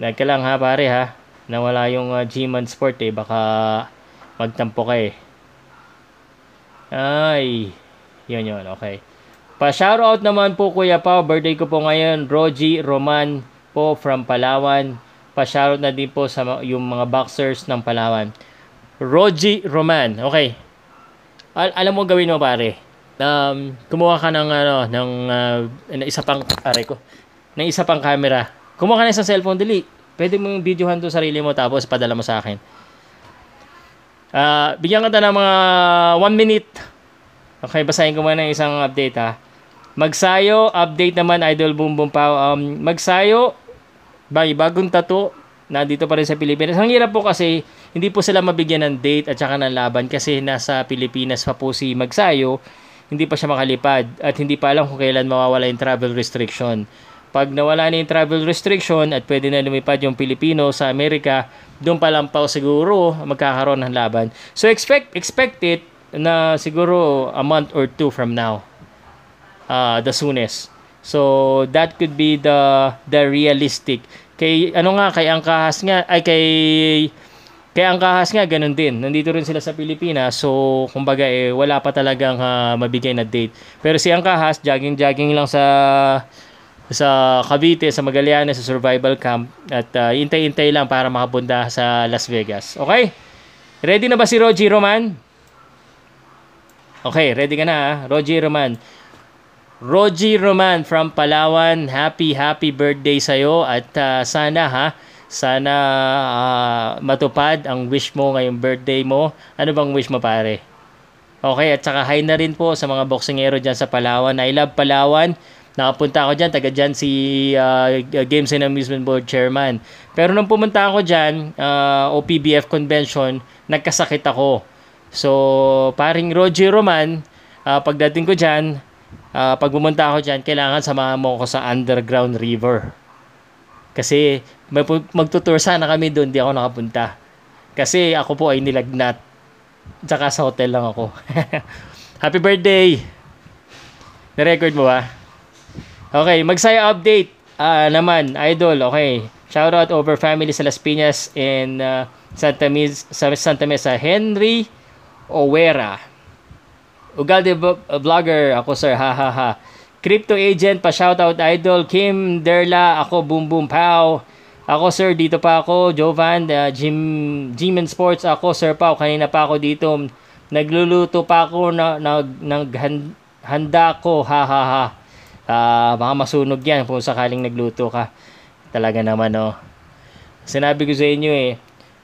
Speaker 1: Nagka lang ha, pare ha. Nawala yung uh, G-Man Sport eh. Baka magtampo ka eh. Ay. Yun yun, okay. Pa-shoutout naman po Kuya Pau. Birthday ko po ngayon. Rogie Roman po from Palawan pa-shoutout na din po sa yung mga boxers ng Palawan. Roji Roman. Okay. Al- alam mo gawin mo pare. Um, kumuha ka ng ano ng uh, isa pang pare ko. Ng isa pang camera. Kumuha ka ng isang cellphone dili. Pwede mong videohan to sarili mo tapos padala mo sa akin. Uh, bigyan kita ng mga 1 minute. Okay, basahin ko muna ng isang update ha. Magsayo, update naman Idol Boom Boom Pao. Um, magsayo, Bay, bagong tato, nandito pa rin sa Pilipinas. Ang hirap po kasi hindi po sila mabigyan ng date at saka ng laban kasi nasa Pilipinas pa po si Magsayo, hindi pa siya makalipad at hindi pa alam kung kailan mawawala yung travel restriction. Pag nawala na yung travel restriction at pwede na lumipad yung Pilipino sa Amerika, doon pa lang pa siguro magkakaroon ng laban. So expect expect it na siguro a month or two from now. Uh, the soonest. So that could be the the realistic. Kay ano nga kay Angkahas nga ay kay kay Angkahas nga ganun din. Nandito rin sila sa Pilipinas. So kumbaga eh wala pa talagang uh, mabigay na date. Pero si Angkahas jogging-jogging lang sa sa Cavite, sa Magallanes, sa survival camp at uh, intay-intay lang para makapunta sa Las Vegas. Okay? Ready na ba si Roger Roman? Okay, ready ka na ha? Roger Roman. Roji Roman from Palawan, happy happy birthday sa iyo at uh, sana ha, sana uh, matupad ang wish mo ngayong birthday mo. Ano bang wish mo pare? Okay, at saka hi na rin po sa mga boksingero dyan sa Palawan. I love Palawan. Nakapunta ako dyan, taga dyan si uh, Games and Amusement Board Chairman. Pero nung pumunta ako dyan, uh, OPBF Convention, nagkasakit ako. So, paring Roger Roman, uh, pagdating ko dyan, uh, pag pumunta ako dyan, kailangan samahan mo ko sa underground river. Kasi magtutour sana kami doon, di ako nakapunta. Kasi ako po ay nilagnat. Tsaka sa hotel lang ako. Happy birthday! Na-record mo ba? Okay, magsaya update. Uh, naman, idol, okay. Shout out over family sa Las Piñas and uh, Santa Mesa, Santa Mesa. Henry Owera. Ugalde vlogger ako sir, ha ha ha. Crypto agent pa shoutout idol Kim Derla, ako boom boom pow. Ako sir, dito pa ako, Jovan, uh, Jim Jimen Sports ako sir Pau, kanina pa ako dito. Nagluluto pa ako na nag naghanda ko, ha ha ha. Uh, baka masunog yan kung sakaling nagluto ka. Talaga naman oh. Sinabi ko sa inyo eh,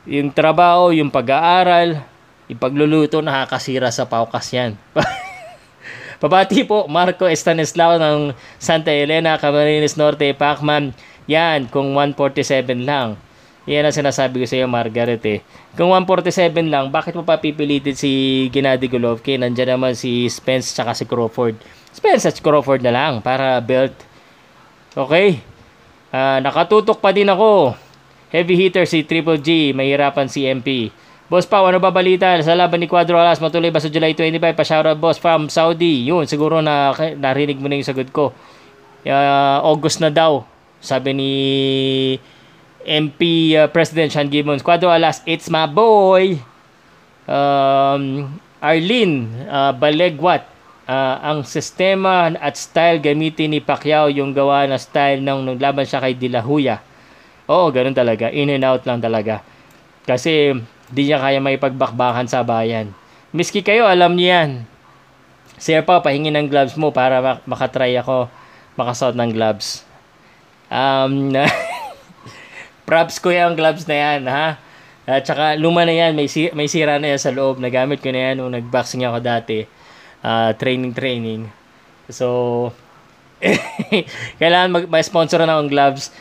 Speaker 1: yung trabaho, yung pag-aaral, Ipagluluto nakakasira sa paukas yan. Pabati po Marco Estanislao ng Santa Elena, Camarines Norte, Pacman. Yan, kung 147 lang. Yan ang sinasabi ko sa iyo, Margaret eh. Kung 147 lang, bakit mo pa pipilitin si Gennady Golovkin? Nandiyan naman si Spence tsaka si Crawford. Spence at Crawford na lang para belt. Okay? Uh, nakatutok pa din ako. Heavy hitter si Triple G, mahirapan si MP. Boss Pao, ano ba balita sa laban ni Cuadro Alas? Matuloy ba sa July 25? Pa-shoutout boss from Saudi. Yun, siguro na narinig mo na yung sagot ko. Uh, August na daw. Sabi ni MP uh, President Sean Gibbons. Cuadro Alas, it's my boy. Um, Arlene uh, Balegwat. Uh, ang sistema at style gamitin ni Pacquiao yung gawa na style ng nung laban siya kay De La Hoya. Oo, ganun talaga. In and out lang talaga. Kasi di niya kaya may pagbakbakan sa bayan. Miski kayo, alam niyo yan. Sir pa, pahingin ng gloves mo para mak- makatry ako makasuot ng gloves. Um, props ko yung gloves na yan, ha? At saka luma na yan, may, si- may sira na yan sa loob. Nagamit ko na yan nung nagboxing ako dati. Uh, training, training. So, kailangan mag- sponsor na akong gloves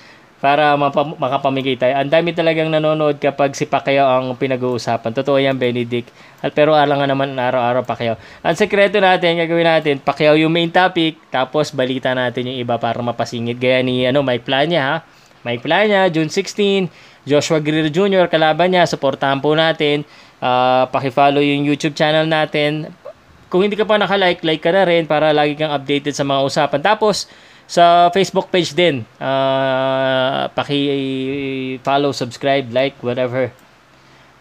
Speaker 1: para mapa- makapamigay tayo. Ang dami talagang nanonood kapag si Pacquiao ang pinag-uusapan. Totoo yan, Benedict. At pero alang nga naman araw-araw Pacquiao. Ang sekreto natin, gagawin natin, Pacquiao yung main topic, tapos balita natin yung iba para mapasingit. Gaya ni ano, Mike Plania, ha? Mike Plania, June 16, Joshua Greer Jr., kalaban niya, supportahan po natin. Uh, pakifollow yung YouTube channel natin. Kung hindi ka pa naka-like, like ka na rin para lagi kang updated sa mga usapan. Tapos, sa Facebook page din. Uh, paki-follow, subscribe, like, whatever.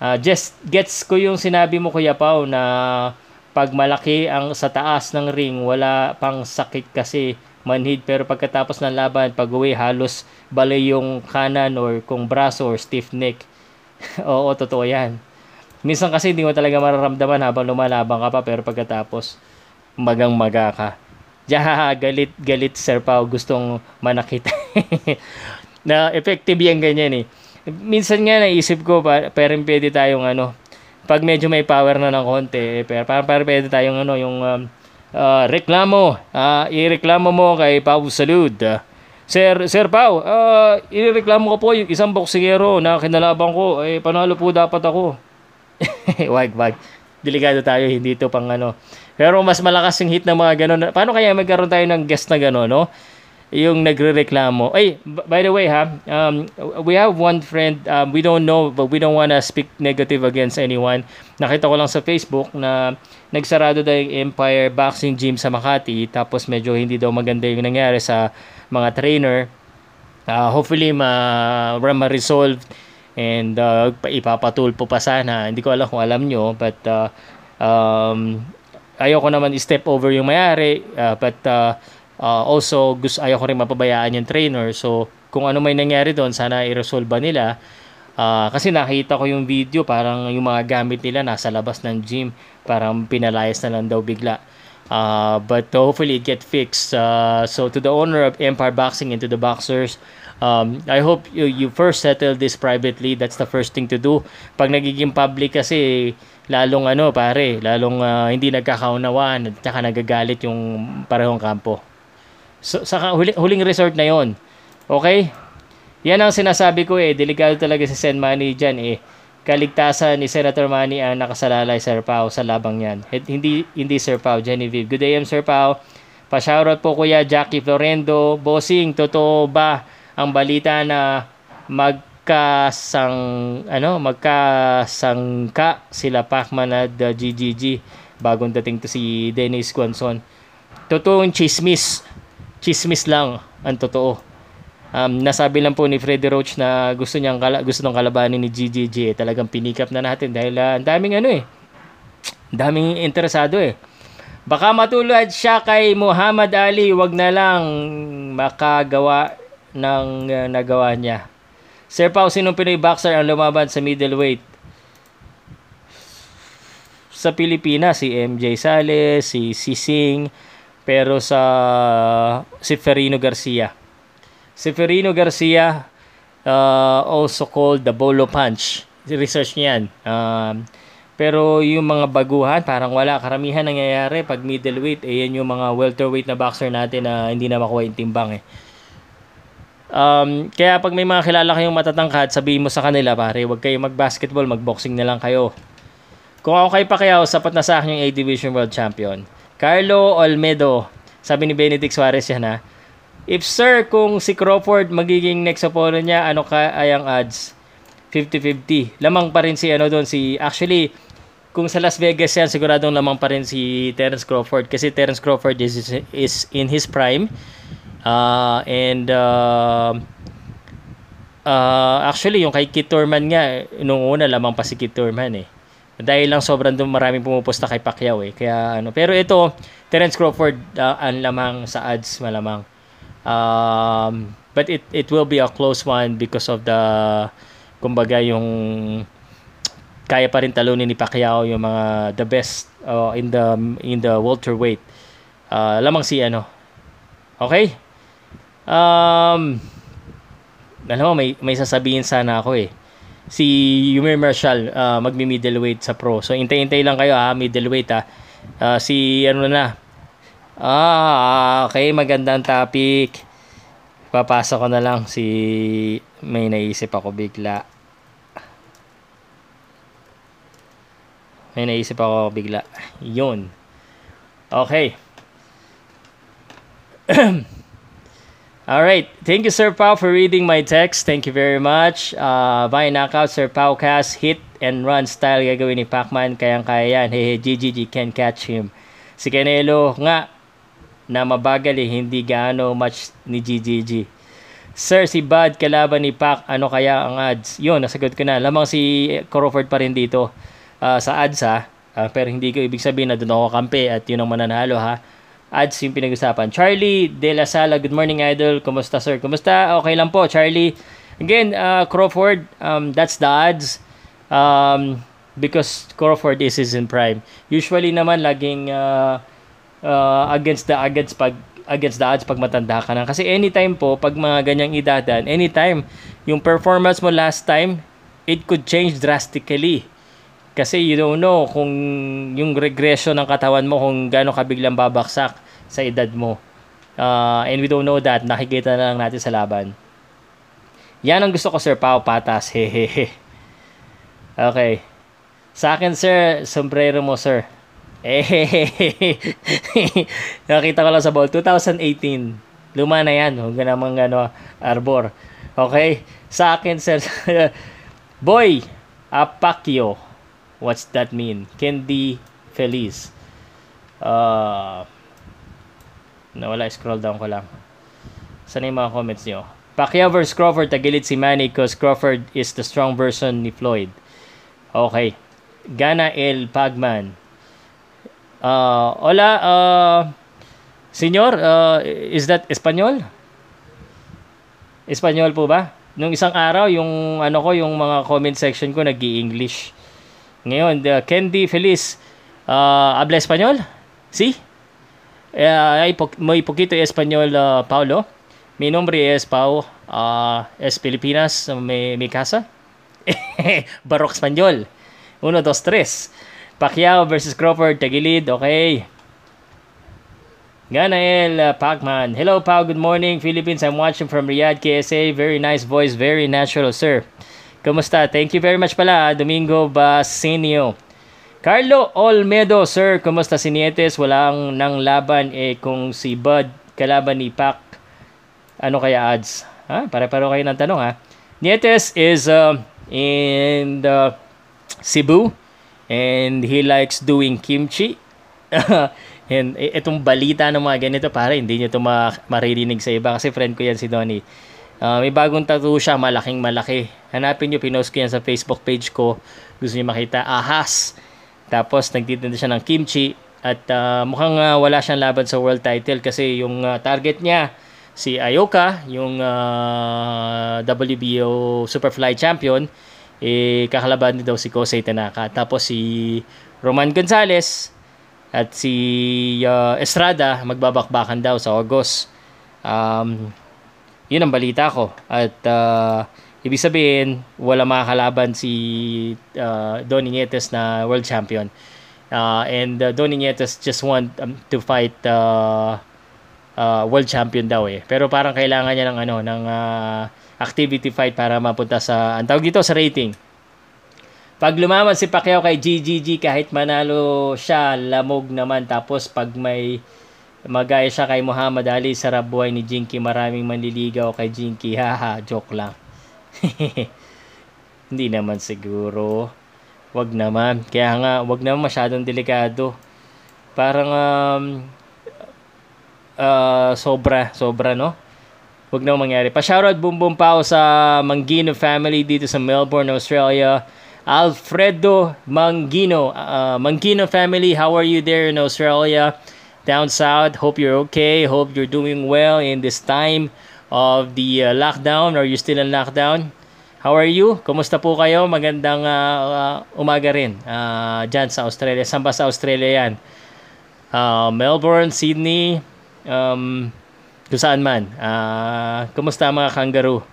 Speaker 1: Uh, just gets ko yung sinabi mo Kuya Pao na pag malaki ang sa taas ng ring, wala pang sakit kasi manhid pero pagkatapos ng laban, pag uwi halos balay yung kanan or kung braso or stiff neck. Oo, totoo yan. Minsan kasi hindi mo talaga mararamdaman habang lumalaban ka pa pero pagkatapos magang maga ka. Diya, galit, galit Sir Pao, gustong manakit. na effective yan ganyan eh. Minsan nga naisip ko, pa, pero pwede tayong ano, pag medyo may power na ng konti, eh, pero parang, parang pwede tayong ano, yung um, uh, reklamo, uh, ireklamo mo kay Pao Salud. Uh, Sir, Sir Pao, uh, ireklamo ko po yung isang boksingero na kinalaban ko, eh, panalo po dapat ako. wag, wag. Delikado tayo, hindi to pang ano, pero mas malakas yung hit ng mga ganun. Paano kaya magkaroon tayo ng guest na gano'n, no? Yung nagre-reklamo. Ay, by the way ha, um, we have one friend, um, we don't know, but we don't wanna speak negative against anyone. Nakita ko lang sa Facebook na nagsarado daw yung Empire Boxing Gym sa Makati, tapos medyo hindi daw maganda yung nangyari sa mga trainer. Uh, hopefully, ma- ma-resolve and uh, ipapatulpo pa sana. Hindi ko alam kung alam nyo, but uh, um, ayoko naman step over yung mayari uh, but uh, uh, also gusto ayoko rin mapabayaan yung trainer. So kung ano may nangyari doon sana i-resolve nila. Uh, kasi nakita ko yung video parang yung mga gamit nila nasa labas ng gym parang pinalayas na lang daw bigla. Uh, but hopefully it get fixed. Uh, so to the owner of Empire Boxing and to the boxers um, I hope you, you first settle this privately. That's the first thing to do. Pag nagiging public kasi lalong ano pare, lalong uh, hindi nagkakaunawaan at saka nagagalit yung parehong kampo. So, sa huling, huling resort na yon. Okay? Yan ang sinasabi ko eh, delikado talaga si Sen Manny diyan eh. Kaligtasan ni Senator Manny ang nakasalalay Sir Pao sa labang yan. Hindi hindi Sir Pao, Genevieve. Good day, Sir Pao. Pa-shoutout po Kuya Jackie Florendo. Bossing, totoo ba ang balita na mag magkasang ano magkasangka sila Pacman at uh, GGG bagong dating to si Dennis Guanzon totoong chismis. Chismis lang ang totoo. Um, nasabi lang po ni Freddy Roach na gusto niyang kala, gusto ng kalabanin ni GGG eh, talagang pinikap na natin dahil uh, ang daming ano eh. Daming interesado eh. Baka matulad siya kay Muhammad Ali wag na lang makagawa ng uh, nagawa niya Sir Pao, sinong Pinoy boxer ang lumaban sa middleweight? Sa Pilipinas, si MJ Sales, si Sising, pero sa si Ferino Garcia. Si Ferino Garcia, uh, also called the Bolo Punch. Research niyan. Um, pero yung mga baguhan, parang wala. Karamihan nangyayari pag middleweight, eh yan yung mga welterweight na boxer natin na hindi na makuha yung timbang eh. Um, kaya pag may mga kilala kayong matatangkad, sabihin mo sa kanila, pare, huwag kayong mag-basketball, mag-boxing na lang kayo. Kung ako kay Pacquiao, sapat na sa akin yung A Division World Champion. Carlo Olmedo, sabi ni Benedict Suarez yan ha. If sir, kung si Crawford magiging next opponent niya, ano ka ay ang odds? 50-50. Lamang pa rin si ano doon, si actually kung sa Las Vegas yan, siguradong lamang pa rin si Terence Crawford kasi Terence Crawford is, is in his prime. Uh, and uh, uh, actually, yung kay Kit Turman nga, nung una lamang pa si Kit Turman eh. Dahil lang sobrang dum maraming pumupusta kay Pacquiao eh. Kaya ano, pero ito, Terence Crawford uh, ang lamang sa ads malamang. Um, but it it will be a close one because of the kumbaga yung kaya pa rin talunin ni Pacquiao yung mga the best uh, in the in the welterweight. Uh, lamang si ano. Okay? Um, alam mo, may, may sasabihin sana ako eh. Si Yumir Marshall, uh, magmi-middleweight sa pro. So, intay-intay lang kayo ha, middleweight ha. Uh, si ano na. Ah, okay, magandang topic. Papasok ko na lang si may naisip ako bigla. May naisip ako bigla. Yun. Okay. Alright, thank you Sir Pau for reading my text. Thank you very much. Uh, by knockout, Sir Pau cast hit and run style gagawin ni Pacman. Kayang-kaya yan. Hehe, GGG can catch him. Si Canelo nga na mabagal eh, hindi gaano much ni GGG. Sir, si Bud kalaban ni Pac, ano kaya ang ads? Yun, nasagot ko na. Lamang si Crawford pa rin dito uh, sa ads ha. Uh, pero hindi ko ibig sabihin na doon ako kampe at yun ang mananalo ha ads yung pinag-usapan. Charlie De La Sala, good morning idol. Kumusta sir? Kumusta? Okay lang po, Charlie. Again, uh, Crawford, um, that's the odds. Um, because Crawford is, in prime. Usually naman laging uh, uh, against the against pag against the odds pag matanda ka na. Kasi anytime po, pag mga ganyang idadan, anytime, yung performance mo last time, it could change drastically. Kasi you don't know kung yung regression ng katawan mo kung gaano ka biglang babaksak sa edad mo. Uh, and we don't know that. Nakikita na lang natin sa laban. Yan ang gusto ko, Sir Pao Patas. Hehehe. Okay. Sa akin, Sir, sombrero mo, Sir. Ehehehe. Nakita ko lang sa ball. 2018. Luma na yan. Huwag ka namang ano, arbor. Okay? Sa akin, Sir. Boy, Apakyo. What's that mean? Candy Feliz. Uh, Nawala, scroll down ko lang. Sana yung mga comments nyo. Pacquiao vs. Crawford, tagilid si Manny because Crawford is the strong version ni Floyd. Okay. Gana El Pagman. Uh, hola, uh, senyor, uh, is that Espanyol? Espanyol po ba? Nung isang araw, yung ano ko, yung mga comment section ko nag-i-English. Ngayon, the Candy Feliz, uh, habla Espanyol? Si? Uh, muy poquito español, uh, Paulo. Mi nombre es Pau. Uh, es Filipinas, mi, mi casa. Barok Espanyol. 1, 2, 3. Pacquiao versus Crawford, tagilid. Okay. Ganael uh, Pacman. Hello, Pau. Good morning, Philippines. I'm watching from Riyadh, KSA. Very nice voice. Very natural, sir. Kumusta? Thank you very much pala, Domingo Basinio. Carlo Olmedo, sir, kumusta si Nietes? Walang nang laban eh kung si Bud kalaban ni Pac. Ano kaya odds? Ha? Pare-paro kayo ng tanong ha. Nietes is uh, in the Cebu and he likes doing kimchi. and itong balita ng mga ganito pare, hindi niyo to ma- maririnig sa iba kasi friend ko yan si Donnie. Uh, may bagong tattoo siya, malaking malaki. Hanapin niyo, pinost ko yan sa Facebook page ko. Gusto niyo makita, ahas. Tapos nagtitinda siya ng kimchi at uh, mukhang uh, wala siyang laban sa world title kasi yung uh, target niya si Ayoka, yung uh, WBO Superfly champion, eh kakalaban daw si Kosei Tanaka. Tapos si Roman Gonzalez at si uh, Estrada magbabakbakan daw sa August. Um, yun ang balita ko. At uh, Ibig sabihin, wala makakalaban si uh, Donny Nietes na world champion. Uh, and uh, Donny Nietes just want um, to fight uh, uh, world champion daw eh. Pero parang kailangan niya ng ano ng uh, activity fight para mapunta sa ang tawag dito sa rating. Pag lumaban si Pacquiao kay GGG kahit manalo siya, lamog naman tapos pag may magaya siya kay Muhammad Ali sa buhay ni Jinky, maraming manliligaw kay Jinky. Haha, joke lang. Hindi naman siguro. Wag naman. Kaya nga, wag naman masyadong delikado. Parang um, uh, sobra, sobra, no? Wag na mangyari. Pa-shoutout boom boom pao sa Mangino family dito sa Melbourne, Australia. Alfredo Mangino. Uh, Mangino family, how are you there in Australia? Down south, hope you're okay. Hope you're doing well in this time of the uh, lockdown. Are you still in lockdown? How are you? Kumusta po kayo? Magandang uh, uh, umaga rin uh, dyan sa Australia. Saan sa Australia yan? Uh, Melbourne, Sydney, um, kung saan man. Uh, kumusta mga kangaroo?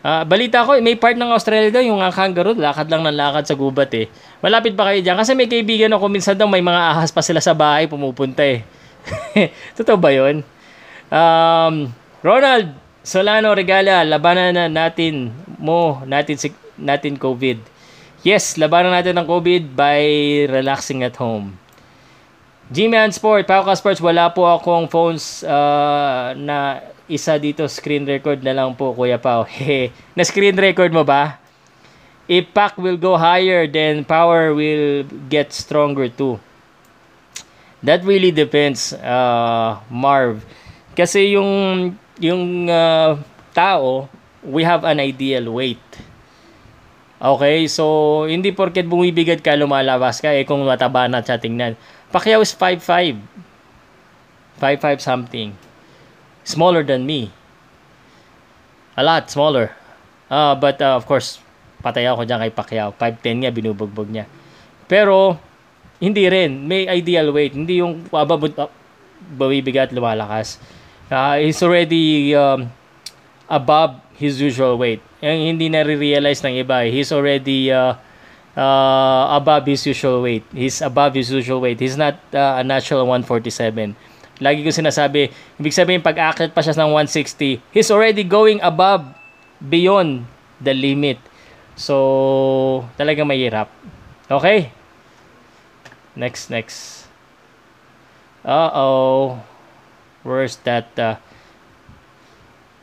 Speaker 1: Uh, balita ko, may part ng Australia daw, yung kangaroo, lakad lang ng lakad sa gubat eh. Malapit pa kayo dyan? Kasi may kaibigan ako, minsan daw may mga ahas pa sila sa bahay, pumupunta eh. Totoo ba yun? Um, Ronald, Solano Regala, labanan na natin mo, natin si, natin COVID. Yes, labanan natin ng COVID by relaxing at home. G-Man Sport, Pauka Sports, wala po akong phones uh, na isa dito screen record na lang po Kuya Pao. na screen record mo ba? If pack will go higher, then power will get stronger too. That really depends, uh, Marv. Kasi yung yung uh, tao, we have an ideal weight. Okay, so hindi porket bumibigad ka lumalabas ka eh kung mataba na siya tingnan. Pacquiao is 5'5". 5'5 something. Smaller than me. A lot smaller. Uh, but uh, of course, patay ako dyan kay Pacquiao. 5'10 nga, binubugbog niya. Pero, hindi rin. May ideal weight. Hindi yung bababot, uh, bumibigat, lumalakas uh, he's already um, above his usual weight. Yung hindi na-realize ng iba, he's already uh, uh, above his usual weight. He's above his usual weight. He's not uh, a natural 147. Lagi ko sinasabi, ibig sabihin pag akit pa siya ng 160, he's already going above, beyond the limit. So, talagang mahirap. Okay? Next, next. Uh-oh. Where's that? Uh,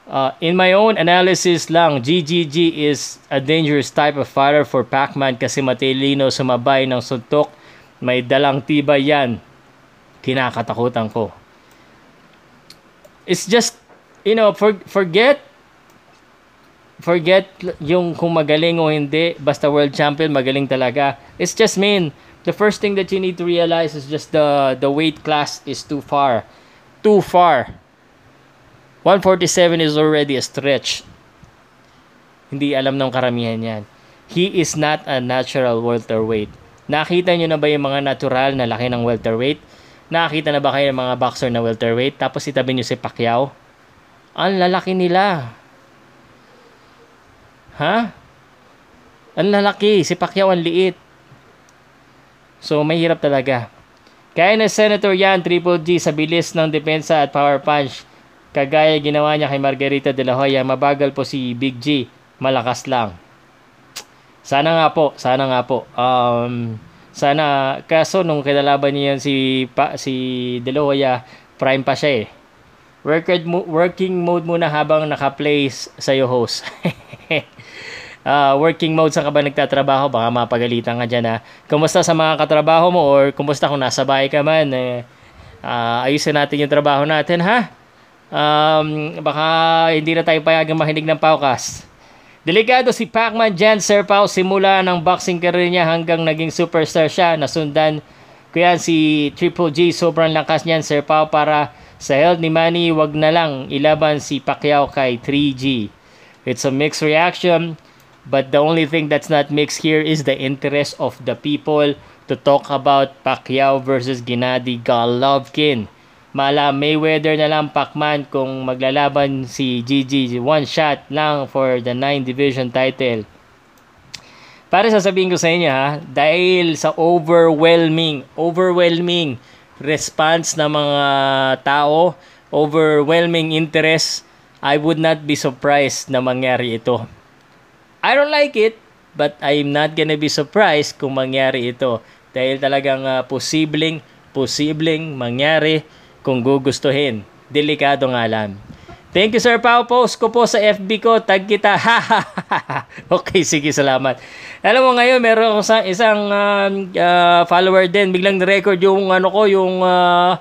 Speaker 1: uh, in my own analysis lang, GGG is a dangerous type of fighter for Pac-Man kasi matilino sumabay ng suntok. May dalang tibay yan. Kinakatakutan ko. It's just, you know, for, forget forget yung kung magaling o hindi. Basta world champion, magaling talaga. It's just mean, the first thing that you need to realize is just the, the weight class is too far too far. 147 is already a stretch. Hindi alam ng karamihan yan. He is not a natural welterweight. Nakita nyo na ba yung mga natural na laki ng welterweight? Nakita na ba kayo ng mga boxer na welterweight? Tapos itabi nyo si Pacquiao? Ang lalaki nila. Ha? Ang lalaki. Si Pacquiao ang liit. So, mahirap talaga. Kaya na Senator Yan Triple G sa bilis ng depensa at power punch. Kagaya ginawa niya kay Margarita de la Hoya, mabagal po si Big G, malakas lang. Sana nga po, sana nga po. Um, sana, kaso nung kinalaban niya si, pa, si de la Hoya, prime pa siya eh. Working, working mode muna habang naka-place sa iyo host. uh, working mode sa ka ba nagtatrabaho, baka mapagalitan ka dyan ha. Kumusta sa mga katrabaho mo or kumusta kung nasa bahay ka man, eh, uh, ayusin natin yung trabaho natin ha. Um, baka hindi na tayo payagang mahinig ng paukas. Delikado si Pacman Jan Sir Pao simula ng boxing career niya hanggang naging superstar siya. Nasundan ko yan si Triple G. Sobrang lakas niyan Sir Pao para sa health ni Manny wag na lang ilaban si Pacquiao kay 3G. It's a mixed reaction. But the only thing that's not mixed here is the interest of the people to talk about Pacquiao versus Gennady Golovkin. Mala Mayweather na lang Pacman kung maglalaban si GG. One shot lang for the 9 division title. Para sasabihin ko sa inyo ha, dahil sa overwhelming, overwhelming response ng mga tao overwhelming interest, I would not be surprised na mangyari ito. I don't like it, but I'm not gonna be surprised kung mangyari ito. Dahil talagang uh, posibleng, posibleng mangyari kung gugustuhin. Delikado nga lang. Thank you Sir Pao. Post ko po sa FB ko. Tag kita. okay, sige, salamat. Alam mo ngayon, meron akong isang uh, uh, follower din. Biglang record yung ano ko, yung uh,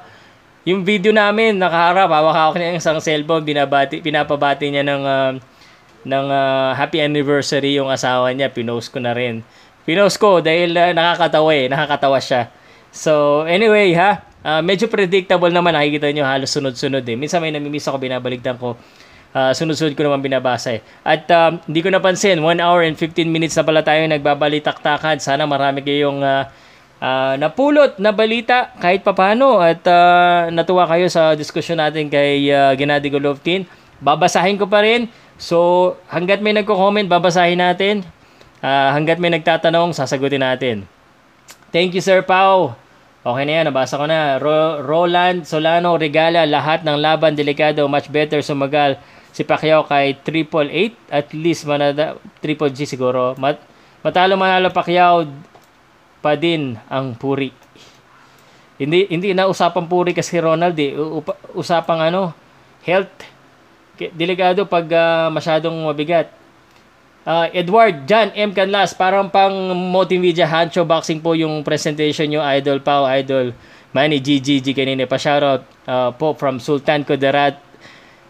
Speaker 1: yung video namin nakaharap. Hawak-hawak niya isang cellphone. Binabati, pinapabati niya ng uh, ng uh, happy anniversary yung asawa niya. Pinost ko na rin. Pinost ko dahil uh, nakakatawa eh. Nakakatawa siya. So, anyway ha. Uh, medyo predictable naman, nakikita nyo halos sunod-sunod eh. Minsan may namimiss ako, binabaligtan ko. Uh, sunod-sunod ko naman binabasa eh. At uh, hindi ko napansin, 1 hour and 15 minutes na pala tayo nagbabalitaktakan. Sana marami kayong uh, uh, napulot na balita kahit papano. At uh, natuwa kayo sa diskusyon natin kay uh, Gennady Golovkin. Babasahin ko pa rin. So, hanggat may nagko-comment, babasahin natin. Uh, hanggat may nagtatanong, sasagutin natin. Thank you, Sir Pau. Okay na yan, nabasa ko na. Ro- Roland Solano Regala, lahat ng laban delikado, much better sumagal si Pacquiao kay triple eight at least manada triple G siguro. Mat matalo manalo Pacquiao pa din ang puri. Hindi hindi na usapang puri kasi Ronald eh. usapang ano, health. Delikado pag uh, masyadong mabigat. Uh, Edward, John M. Canlas, parang pang multimedia hancho boxing po yung presentation nyo, Idol Pau, Idol Manny GGG kanina pa shoutout uh, po from Sultan Kudarat.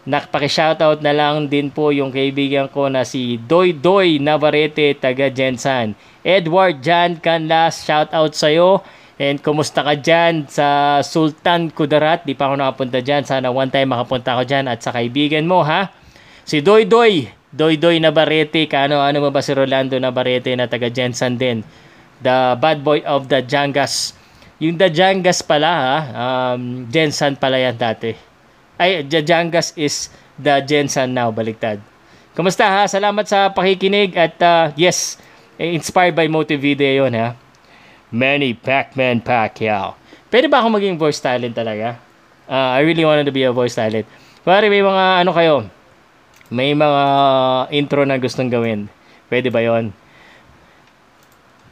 Speaker 1: Nakpaki-shoutout na lang din po yung kaibigan ko na si Doy Doy Navarrete, taga Jensan. Edward John Canlas, shoutout sa'yo. And kumusta ka dyan sa Sultan Kudarat? Di pa ako nakapunta dyan. Sana one time makapunta ako dyan at sa kaibigan mo ha. Si Doy Doy, Doy-Doy Navarrete, kaano ano mo ba si Rolando Navarrete na taga Jensen din. The bad boy of the Jangas. Yung the Jangas pala ha, um, Jensen pala yan dati. Ay, the Jangas is the Jensen now, baliktad. Kumusta ha? Salamat sa pakikinig at uh, yes, inspired by Motive Video yun ha. Manny Pac-Man Pacquiao. Pwede ba ako maging voice talent talaga? Uh, I really wanted to be a voice talent. Pare, may mga ano kayo, may mga intro na gustong gawin. Pwede ba yon?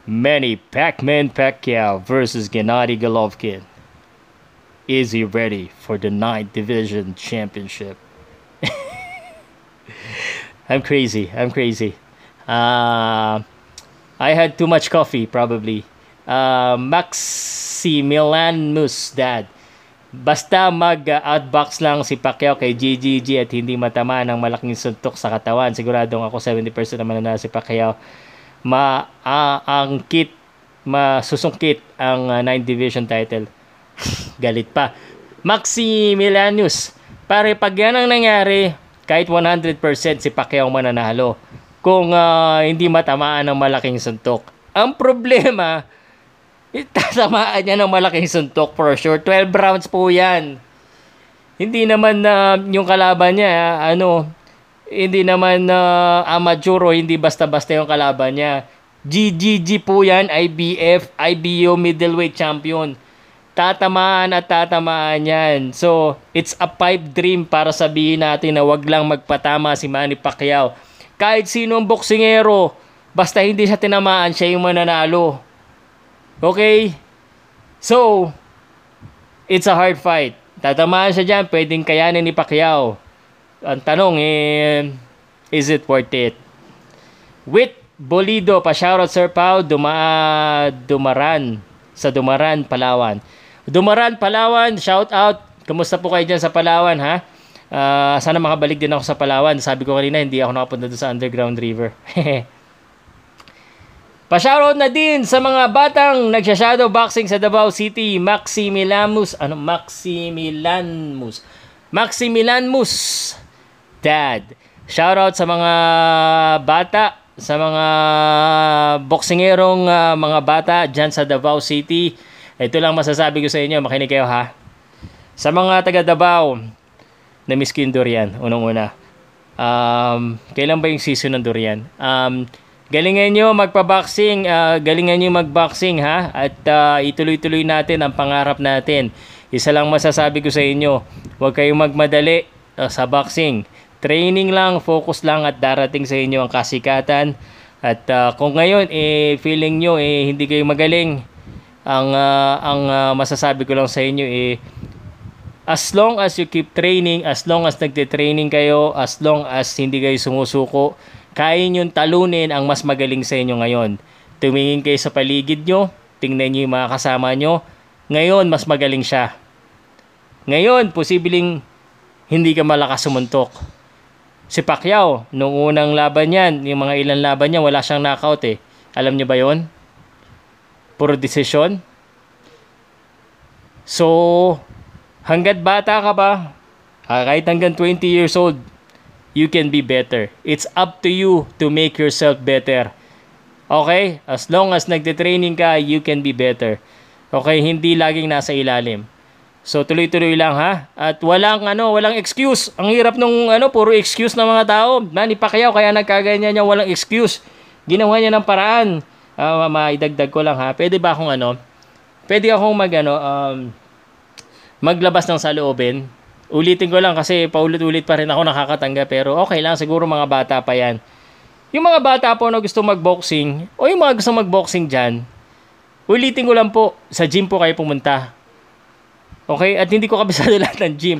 Speaker 1: Manny Pac-Man Pacquiao versus Gennady Golovkin. Is he ready for the 9th Division Championship? I'm crazy. I'm crazy. Uh, I had too much coffee, probably. Uh, Maximilian Musdad Basta mag-outbox lang si Pacquiao kay GGG at hindi matama ng malaking suntok sa katawan. Siguradong ako 70% naman na si Pacquiao. Maangkit, masusungkit ang uh, 9 division title. Galit pa. Maximilianus. Pare, pag yan ang nangyari, kahit 100% si Pacquiao mananalo. Kung uh, hindi matamaan ng malaking suntok. Ang problema, Tatamaan niya ng malaking suntok for sure. 12 rounds po yan. Hindi naman na uh, yung kalaban niya, ano, hindi naman na uh, amateur o hindi basta-basta yung kalaban niya. GGG po yan, IBF, IBO middleweight champion. Tatamaan at tatamaan yan. So, it's a pipe dream para sabihin natin na wag lang magpatama si Manny Pacquiao. Kahit sino ang boksingero, basta hindi siya tinamaan, siya yung mananalo. Okay? So, it's a hard fight. Tatamaan siya dyan, pwedeng kayanin ni Pacquiao. Ang tanong eh, is it worth it? With Bolido, pa-shoutout Sir Pao, duma, Dumaran, sa Dumaran, Palawan. Dumaran, Palawan, shout out. Kumusta po kayo dyan sa Palawan, ha? Uh, sana makabalik din ako sa Palawan. Sabi ko kanina, hindi ako nakapunta doon sa Underground River. Pa-shoutout na din sa mga batang nagsha-shadow boxing sa Davao City, Maximilanmus, ano Maximilanmus. Maximilanmus Dad. Shoutout sa mga bata, sa mga boksingerong uh, mga bata diyan sa Davao City. Ito lang masasabi ko sa inyo, makinig kayo ha. Sa mga taga Davao, na miskin durian, unang-una. Um, kailan ba yung season ng durian? Um, Galingan nyo magpa-boxing, uh, galingan nyo mag-boxing ha at uh, ituloy-tuloy natin ang pangarap natin. Isa lang masasabi ko sa inyo, huwag kayong magmadali uh, sa boxing. Training lang, focus lang at darating sa inyo ang kasikatan. At uh, kung ngayon eh feeling nyo eh hindi kayo magaling, ang uh, ang uh, masasabi ko lang sa inyo eh as long as you keep training, as long as nagte-training kayo, as long as hindi kayo sumusuko, kaya nyo talunin ang mas magaling sa inyo ngayon. Tumingin kayo sa paligid nyo, tingnan nyo yung mga kasama nyo, ngayon mas magaling siya. Ngayon, posibleng hindi ka malakas sumuntok. Si Pacquiao, nung unang laban niyan, yung mga ilang laban niya, wala siyang knockout eh. Alam niyo ba yon? Puro decision. So, hanggat bata ka ba, kahit hanggang 20 years old, you can be better. It's up to you to make yourself better. Okay? As long as nagte-training ka, you can be better. Okay? Hindi laging nasa ilalim. So tuloy-tuloy lang ha. At walang ano, walang excuse. Ang hirap nung ano, puro excuse ng mga tao. Manny Pacquiao kaya nagkaganyan niya, walang excuse. Ginawa niya ng paraan. Uh, maidagdag ko lang ha. Pwede ba akong ano? Pwede akong mag ano, um, maglabas ng saloobin Ulitin ko lang kasi paulit-ulit pa rin ako nakakatangga pero okay lang siguro mga bata pa yan. Yung mga bata po na gusto mag-boxing o yung mga gusto mag-boxing dyan, ulitin ko lang po, sa gym po kayo pumunta. Okay? At hindi ko kabisado lahat ng gym.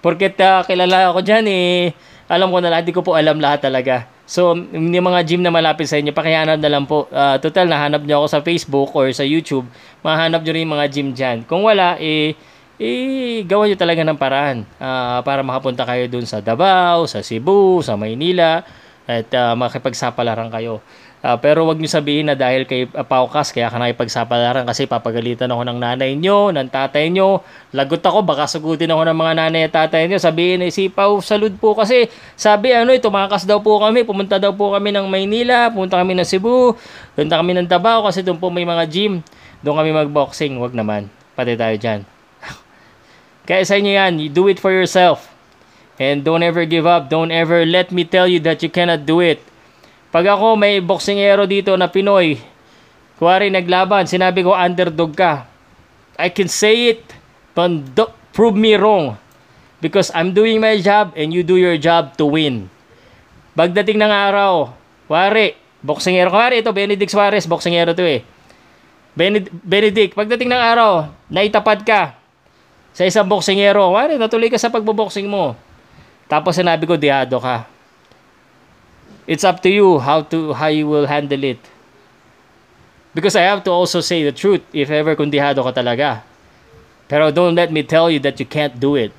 Speaker 1: Porket uh, kilala ako dyan eh, alam ko na lahat, hindi ko po alam lahat talaga. So, yung mga gym na malapit sa inyo, pakihanap na lang po. Uh, total, nahanap nyo ako sa Facebook or sa YouTube, mahanap nyo rin yung mga gym dyan. Kung wala, eh, eh, gawa nyo talaga ng paraan uh, para makapunta kayo dun sa Davao, sa Cebu, sa Maynila, at uh, makipagsapalaran kayo. Uh, pero wag niyo sabihin na dahil kay uh, Paukas kaya ka nakipagsapalaran kasi papagalitan ako ng nanay nyo, ng tatay nyo. Lagot ako, baka sagutin ako ng mga nanay at tatay nyo. Sabihin eh, si Pau salud po kasi sabi ano, eh, tumakas daw po kami, pumunta daw po kami ng Maynila, pumunta kami ng Cebu, punta kami ng Davao kasi doon po may mga gym. Doon kami magboxing, wag naman. Pati tayo dyan. Kaya sa inyo yan, you do it for yourself. And don't ever give up. Don't ever let me tell you that you cannot do it. Pag ako may boxingero dito na Pinoy, kuwari naglaban, sinabi ko underdog ka. I can say it, but don't prove me wrong. Because I'm doing my job and you do your job to win. Pagdating ng araw, kuwari, boxingero, kuwari ito, Benedict Suarez, boxingero to eh. Bened Benedict, pagdating ng araw, naitapat ka, sa isang boksingero, wari, natuloy ka sa pagboboxing mo. Tapos sinabi ko, dihado ka. It's up to you how to how you will handle it. Because I have to also say the truth if ever kung dihado ka talaga. Pero don't let me tell you that you can't do it.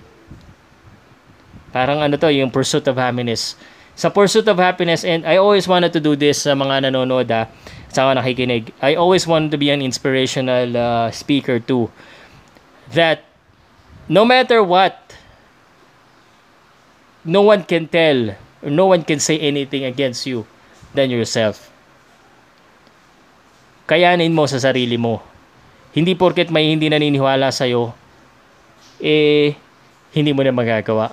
Speaker 1: Parang ano to, yung pursuit of happiness. Sa pursuit of happiness, and I always wanted to do this sa mga nanonood ha, sa mga nakikinig. I always wanted to be an inspirational uh, speaker too. That no matter what, no one can tell or no one can say anything against you than yourself. Kayanin mo sa sarili mo. Hindi porket may hindi naniniwala sa'yo, eh, hindi mo na magagawa.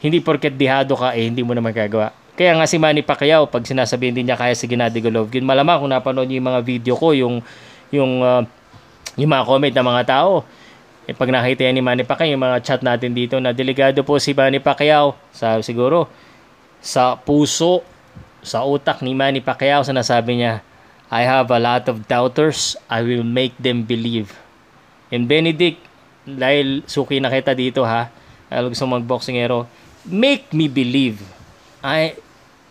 Speaker 1: Hindi porket dihado ka, eh, hindi mo na magagawa. Kaya nga si Manny Pacquiao, pag sinasabihin din niya kaya si Gennady Golovkin, malamang kung napanood niyo yung mga video ko, yung, yung, uh, yung mga comment ng mga tao, eh, pag nakita ni Manny Pacquiao, yung mga chat natin dito na delegado po si Manny Pacquiao, sa, siguro, sa puso, sa utak ni Manny Pacquiao, sa nasabi niya, I have a lot of doubters, I will make them believe. And Benedict, dahil suki na kita dito ha, dahil gusto mag-boxingero, make me believe. I,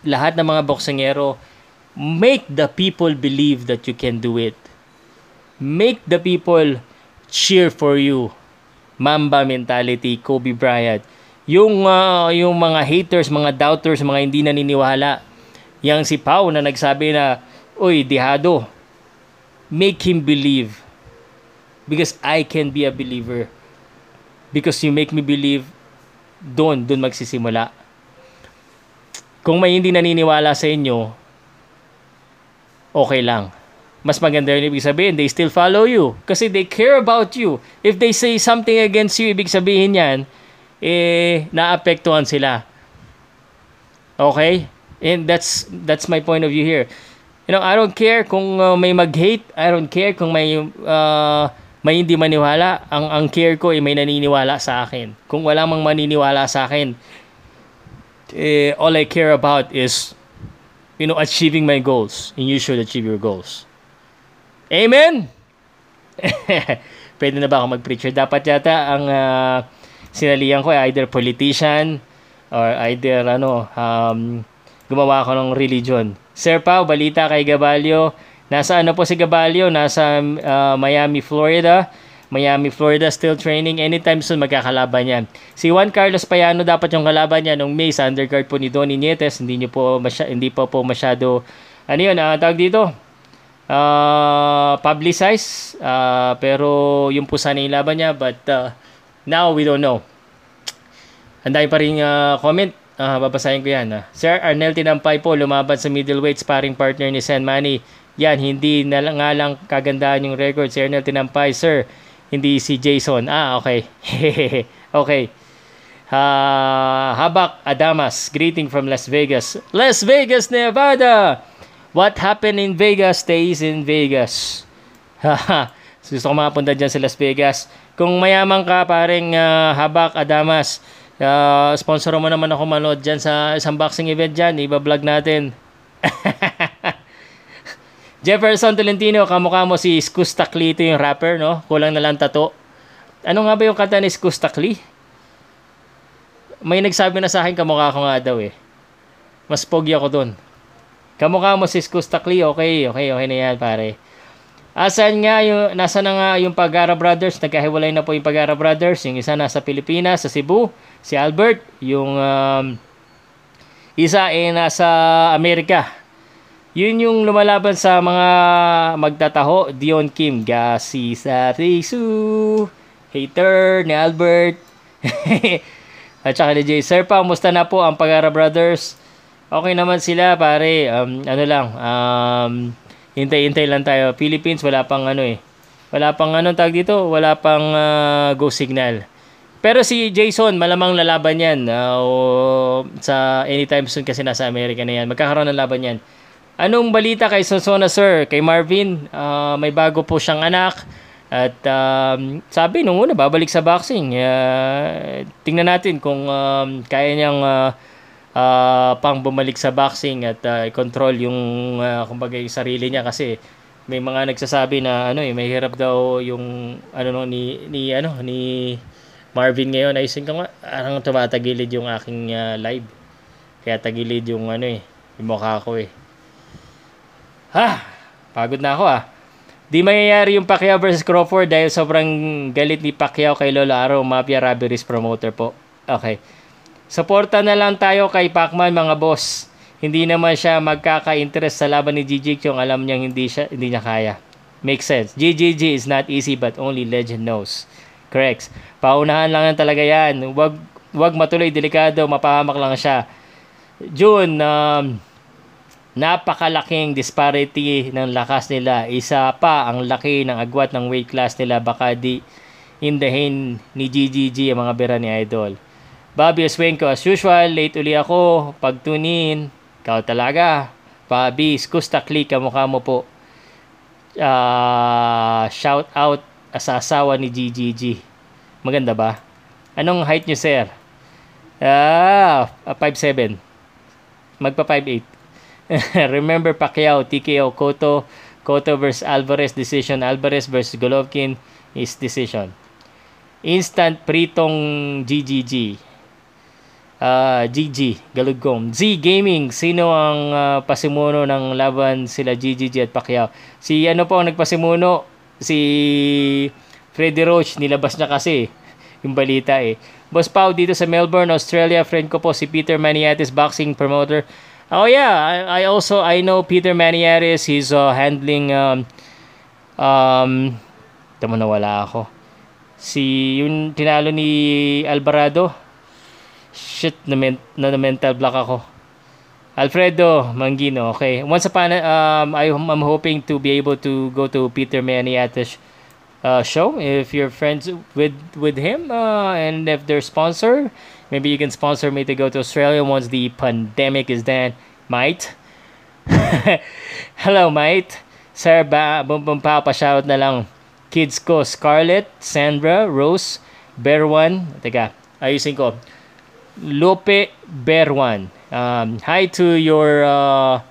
Speaker 1: lahat ng mga boxingero, make the people believe that you can do it. Make the people cheer for you. Mamba mentality, Kobe Bryant. Yung uh, yung mga haters, mga doubters, mga hindi naniniwala. Yang si Pau na nagsabi na, "Uy, dihado." Make him believe. Because I can be a believer. Because you make me believe, doon, doon magsisimula. Kung may hindi naniniwala sa inyo, okay lang mas maganda yun ibig sabihin, they still follow you. Kasi they care about you. If they say something against you, ibig sabihin yan, eh, naapektuhan sila. Okay? And that's, that's my point of view here. You know, I don't care kung uh, may mag-hate, I don't care kung may uh, may hindi maniwala. Ang ang care ko ay may naniniwala sa akin. Kung wala mang maniniwala sa akin, eh, all I care about is you know, achieving my goals. And you should achieve your goals. Amen? Pwede na ba ako mag-preacher? Dapat yata ang uh, sinalihan ko ay either politician or either ano, um, gumawa ako ng religion. Sir Pao, balita kay Gabalio. Nasa ano po si Gabalio? Nasa uh, Miami, Florida. Miami, Florida still training. Anytime soon magkakalaban yan. Si Juan Carlos Payano dapat yung kalaban niya nung May sa undercard po ni Donny Nietes. Hindi niyo po masya, hindi pa po masyado ano yun, uh, tawag dito. Uh, publicize uh, pero yung po sana yung laban niya but uh, now we don't know. Anday pa rin uh, comment Ah, uh, babasahin ko yan. Ah. Sir Arnel Tinampay po lumaban sa middleweight sparring partner ni Sen Manny. Yan, hindi na lang, nga lang kagandahan yung record. Si Arnel Tinampay, sir, hindi si Jason. Ah, okay. okay. Uh, Habak Adamas, greeting from Las Vegas. Las Vegas, Nevada! What happened in Vegas stays in Vegas. Gusto ko makapunta dyan sa Las Vegas. Kung mayaman ka, paring uh, Habak Adamas, Uh, sponsor mo naman ako manood dyan sa isang boxing event dyan. Iba-vlog natin. Jefferson Tolentino, kamukha mo si Skustakli. Ito yung rapper, no? Kulang na lang tato. Ano nga ba yung kanta ni Skustakli? May nagsabi na sa akin, kamukha ko nga daw eh. Mas pogi ako dun. Kamukha mo si Skustakli, okay, okay, okay na yan pare. Asan nga yung, nasa na nga yung Pagara Brothers? Nagkahiwalay na po yung Pagara Brothers. Yung isa nasa Pilipinas, sa Cebu. Si Albert. Yung um, isa ay nasa Amerika. Yun yung lumalaban sa mga magtataho. Dion Kim, Gasi sa Risu. Hater ni Albert. At saka ni Jay. Sir pa, musta na po ang Pagara Brothers? Okay naman sila pare. Um, ano lang. Um, hintay-hintay lang tayo. Philippines, wala pang ano eh. Wala pang ano tag dito, wala pang uh, go signal. Pero si Jason, malamang lalaban yan. Uh, o, sa anytime soon kasi nasa Amerika na yan. Magkakaroon ng laban yan. Anong balita kay Sonsona Sir? Kay Marvin, uh, may bago po siyang anak. At um, sabi nung una, babalik sa boxing. Uh, tingnan natin kung um, kaya niyang uh, uh, pang bumalik sa boxing at uh, control yung uh, kumbaga yung sarili niya kasi may mga nagsasabi na ano eh may hirap daw yung ano no ni ni ano ni Marvin ngayon. Ay ko nga parang tumatagilid yung aking uh, live. Kaya tagilid yung ano eh yung mukha ko eh. Ha! Pagod na ako ah. Di mayayari yung Pacquiao versus Crawford dahil sobrang galit ni Pacquiao kay Lolo Araw, Mafia Robberies promoter po. Okay. Suporta na lang tayo kay Pacman mga boss. Hindi naman siya magkaka-interest sa laban ni Gigi kung alam niyang hindi, siya, hindi niya kaya. Makes sense. GGG is not easy but only legend knows. Correct. Paunahan lang yan talaga yan. Wag, wag matuloy, delikado, mapahamak lang siya. June, um, napakalaking disparity ng lakas nila. Isa pa ang laki ng agwat ng weight class nila. Baka di indahin ni GGG ang mga bera ni Idol. Bobby Oswenko, as usual, late uli ako. Pagtunin, ikaw talaga. Bobby, skusta click, kamukha mo po. Uh, shout out sa asawa ni GGG. Maganda ba? Anong height nyo, sir? Ah, 5'7". Magpa 5'8". Remember Pacquiao, TKO, Cotto, Cotto versus Alvarez decision, Alvarez versus Golovkin is decision. Instant pritong GGG. Uh, GG, Galugong. Z Gaming, sino ang uh, pasimuno ng laban sila GGG at Pacquiao? Si ano po ang nagpasimuno? Si Freddy Roach, nilabas niya kasi yung balita eh. Boss Pau dito sa Melbourne, Australia, friend ko po si Peter Maniatis, boxing promoter. Oh yeah, I, I also I know Peter Maniatis, he's uh, handling um um tamo na wala ako. Si yung tinalo ni Alvarado, Shit, na, men- na, mental block ako. Alfredo Mangino, okay. Once upon a, um, I, I'm hoping to be able to go to Peter Maniata's uh, show. If you're friends with with him uh, and if they're sponsor, maybe you can sponsor me to go to Australia once the pandemic is done. Might. Hello, mate. Sir, ba, bumpa pa shout na lang. Kids ko, Scarlett, Sandra, Rose, Berwan. Teka, ayusin ko. Lope Berwan. Um, hi to your uh,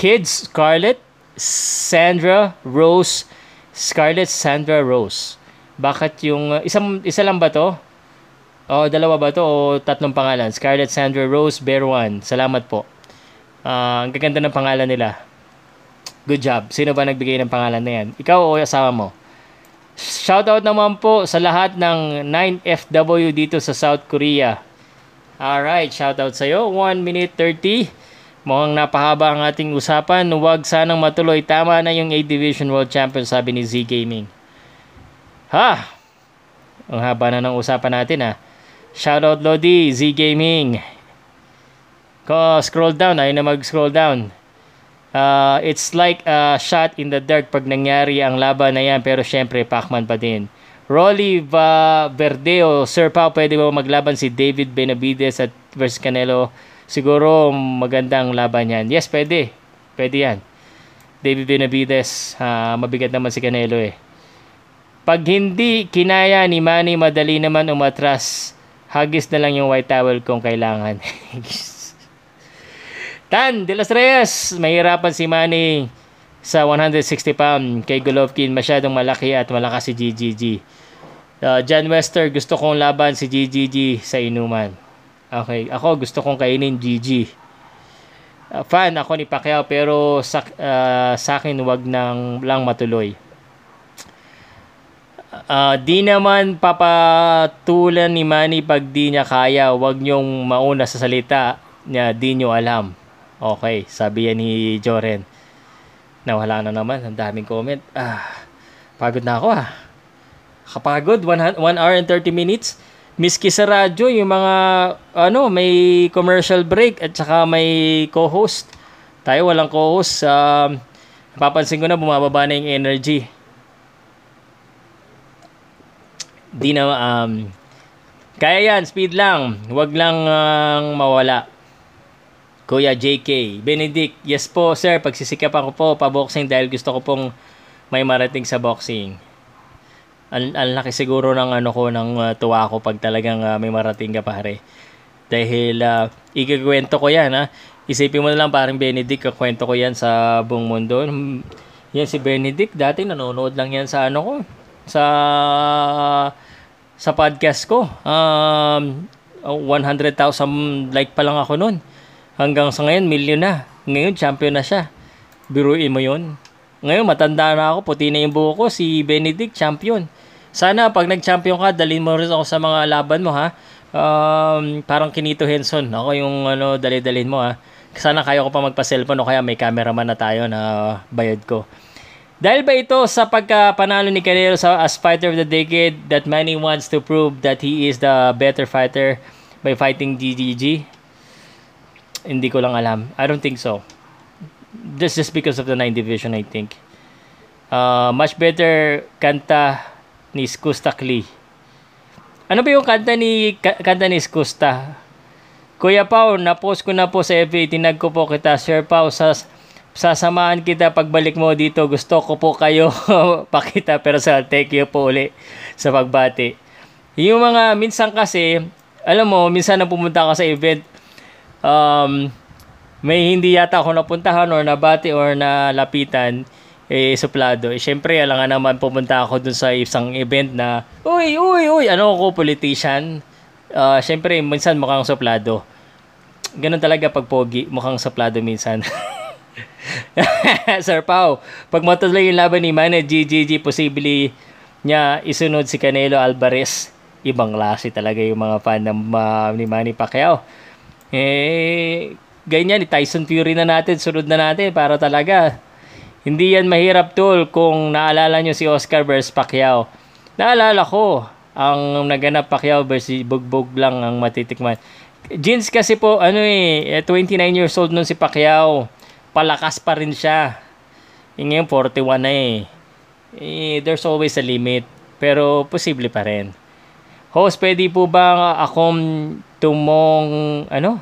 Speaker 1: kids, Scarlett, Sandra, Rose, Scarlett, Sandra, Rose. Bakit yung, uh, isang, isa lang ba to? O dalawa ba to o tatlong pangalan? Scarlett, Sandra, Rose, Berwan. Salamat po. Uh, ang gaganda ng pangalan nila. Good job. Sino ba nagbigay ng pangalan na yan? Ikaw o asawa mo? Shoutout naman po sa lahat ng 9FW dito sa South Korea. Alright, shoutout sa iyo. 1 minute 30. Mukhang napahaba ang ating usapan. Huwag sanang matuloy. Tama na yung 8 Division World Champion, sabi ni Z Gaming. Ha! Ang haba na ng usapan natin ha. Shoutout Lodi, Z Gaming. Ko, scroll down. Ayun na mag-scroll down. Uh, it's like a shot in the dark pag nangyari ang laban na yan pero syempre Pacman pa din. Rolly Va Verdeo, Sir Pao, pwede ba maglaban si David Benavides at versus Canelo? Siguro magandang laban yan. Yes, pwede. Pwede yan. David Benavides, uh, mabigat naman si Canelo eh. Pag hindi kinaya ni Manny, madali naman umatras. Hagis na lang yung white towel kung kailangan. Tan de los Reyes, mahirapan si Manny sa 160 pound kay Golovkin. Masyadong malaki at malakas si GGG. Uh, John Wester, gusto kong laban si GGG sa inuman. Okay, ako gusto kong kainin GG. Uh, fan ako ni Pacquiao pero sa, uh, sa akin wag nang lang matuloy. Uh, di naman papatulan ni Manny pag di niya kaya. Wag niyong mauna sa salita niya, di niyo alam. Okay, sabi yan ni Joren. Nawala na naman, ang daming comment. Ah, pagod na ako ah. Kapagod, 1 hour and 30 minutes. Miski sa radyo, yung mga, ano, may commercial break at saka may co-host. Tayo walang co-host. Um, papansin ko na bumababa na yung energy. Di na, um, kaya yan, speed lang. Huwag lang uh, mawala. Kuya JK. Benedict, yes po sir, pagsisikapan ko po pa-boxing dahil gusto ko pong may marating sa boxing. Ang, ang laki siguro ng ano ko ng uh, tuwa ko pag talagang uh, may marating ka pare. Dahil uh, ikikwento ko yan ha. Isipin mo na lang parang Benedict, kakwento ko yan sa buong mundo. Yan si Benedict, dati nanonood lang yan sa ano ko, sa sa podcast ko. Um, 100,000 like pa lang ako noon. Hanggang sa ngayon, milyon na. Ngayon, champion na siya. Biruin mo yon. Ngayon, matanda na ako. Puti na yung buho ko. Si Benedict, champion. Sana, pag nag-champion ka, dalhin mo rin ako sa mga laban mo, ha? Um, parang Kinito Henson. Ako yung ano, dali-dalhin mo, ha? Sana kaya ko pa magpa-cellphone o kaya may cameraman na tayo na bayad ko. Dahil ba ito sa pagkapanalo ni Canelo sa as fighter of the decade that many wants to prove that he is the better fighter by fighting GGG? Hindi ko lang alam. I don't think so. This just because of the 9 division, I think. Uh, much better kanta ni Skusta Klee. Ano ba yung kanta ni kanta ni Skusta? Kuya Pau, na-post ko na po sa FB, tinag ko po kita, Sir Pau, sa sasamahan kita pagbalik mo dito. Gusto ko po kayo pakita pero sa take you po uli sa pagbati. Yung mga minsan kasi, alam mo, minsan na pumunta ka sa event, um, may hindi yata ako napuntahan or nabati or nalapitan eh suplado. Eh syempre alam nga naman pumunta ako dun sa isang event na uy uy uy ano ako politician. Uh, syempre minsan mukhang suplado. Ganun talaga pag pogi, mukhang suplado minsan. Sir Pau, pag matuloy yung laban ni Manny GGG, posibleng niya isunod si Canelo Alvarez. Ibang klase talaga yung mga fan ng uh, ni Manny Pacquiao. Eh, ganyan, Tyson Fury na natin, sunod na natin para talaga. Hindi yan mahirap tol kung naalala nyo si Oscar versus Pacquiao. Naalala ko, ang naganap Pacquiao versus Bugbog lang ang matitikman. Jeans kasi po, ano eh, 29 eh, years old nun si Pacquiao. Palakas pa rin siya. E ngayon, 41 na eh. eh. There's always a limit. Pero, posible pa rin. Host, pwede po ba akong tumong ano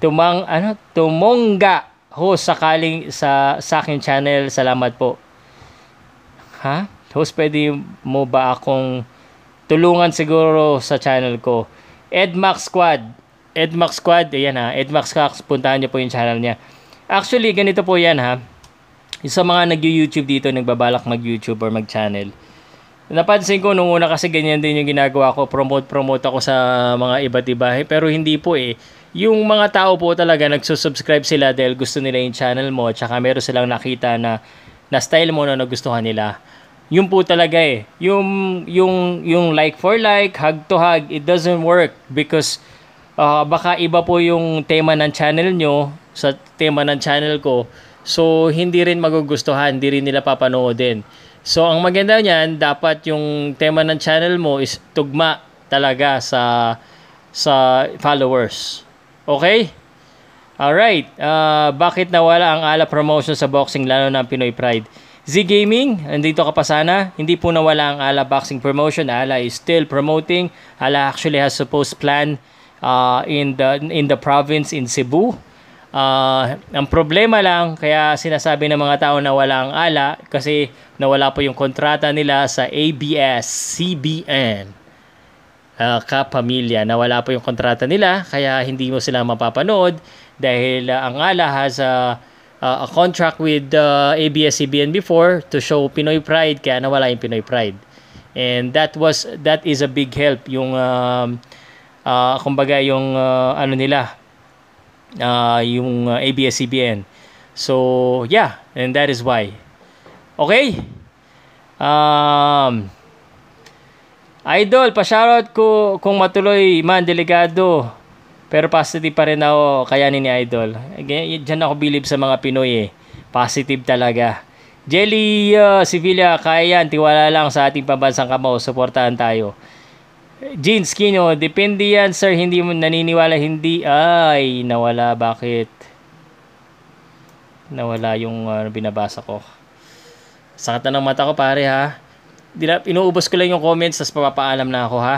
Speaker 1: tumang ano tumongga host sakaling sa sa akin channel. Salamat po. Ha? Host, pwede mo ba akong tulungan siguro sa channel ko? Edmax Squad. Edmax Squad, ayan ha. Edmax Squad, puntahan niyo po yung channel niya. Actually, ganito po yan ha. Sa mga nag-YouTube dito, nagbabalak mag-YouTube or mag-channel. Napansin ko nung una kasi ganyan din yung ginagawa ko. Promote-promote ako sa mga iba't iba. Pero hindi po eh yung mga tao po talaga nagsusubscribe sila dahil gusto nila yung channel mo at saka meron silang nakita na na style mo na nagustuhan nila. Yun po talaga eh. Yung, yung, yung like for like, hug to hug, it doesn't work because uh, baka iba po yung tema ng channel nyo sa tema ng channel ko. So, hindi rin magugustuhan, hindi rin nila papanoodin. So, ang maganda niyan, dapat yung tema ng channel mo is tugma talaga sa sa followers. Okay? Alright. Uh, bakit nawala ang ala promotion sa boxing lalo na Pinoy Pride? Z Gaming, andito ka pa sana. Hindi po nawala ang ala boxing promotion. Ala is still promoting. Ala actually has supposed plan uh, in the in the province in Cebu. Uh, ang problema lang, kaya sinasabi ng mga tao na wala ang ala kasi nawala po yung kontrata nila sa ABS-CBN uh, kapamilya na wala po yung kontrata nila kaya hindi mo sila mapapanood dahil uh, ang ALA has a, a contract with uh, ABS-CBN before to show Pinoy Pride kaya nawala yung Pinoy Pride. And that was that is a big help yung um, uh, kumbaga yung uh, ano nila uh, yung uh, ABS-CBN so yeah and that is why okay um Idol, pa-shoutout ko kung matuloy man, delikado. Pero positive pa rin ako kayanin ni Idol. Diyan ako bilib sa mga Pinoy eh. Positive talaga. Jelly uh, Sevilla, kaya yan. Tiwala lang sa ating pambansang kamao. Suportahan tayo. Jeans Kino, depende yan sir. Hindi mo naniniwala. Hindi. Ay, nawala. Bakit? Nawala yung uh, binabasa ko. Sakit na ng mata ko pare ha inuubos ko lang yung comments tapos papapaalam na ako ha.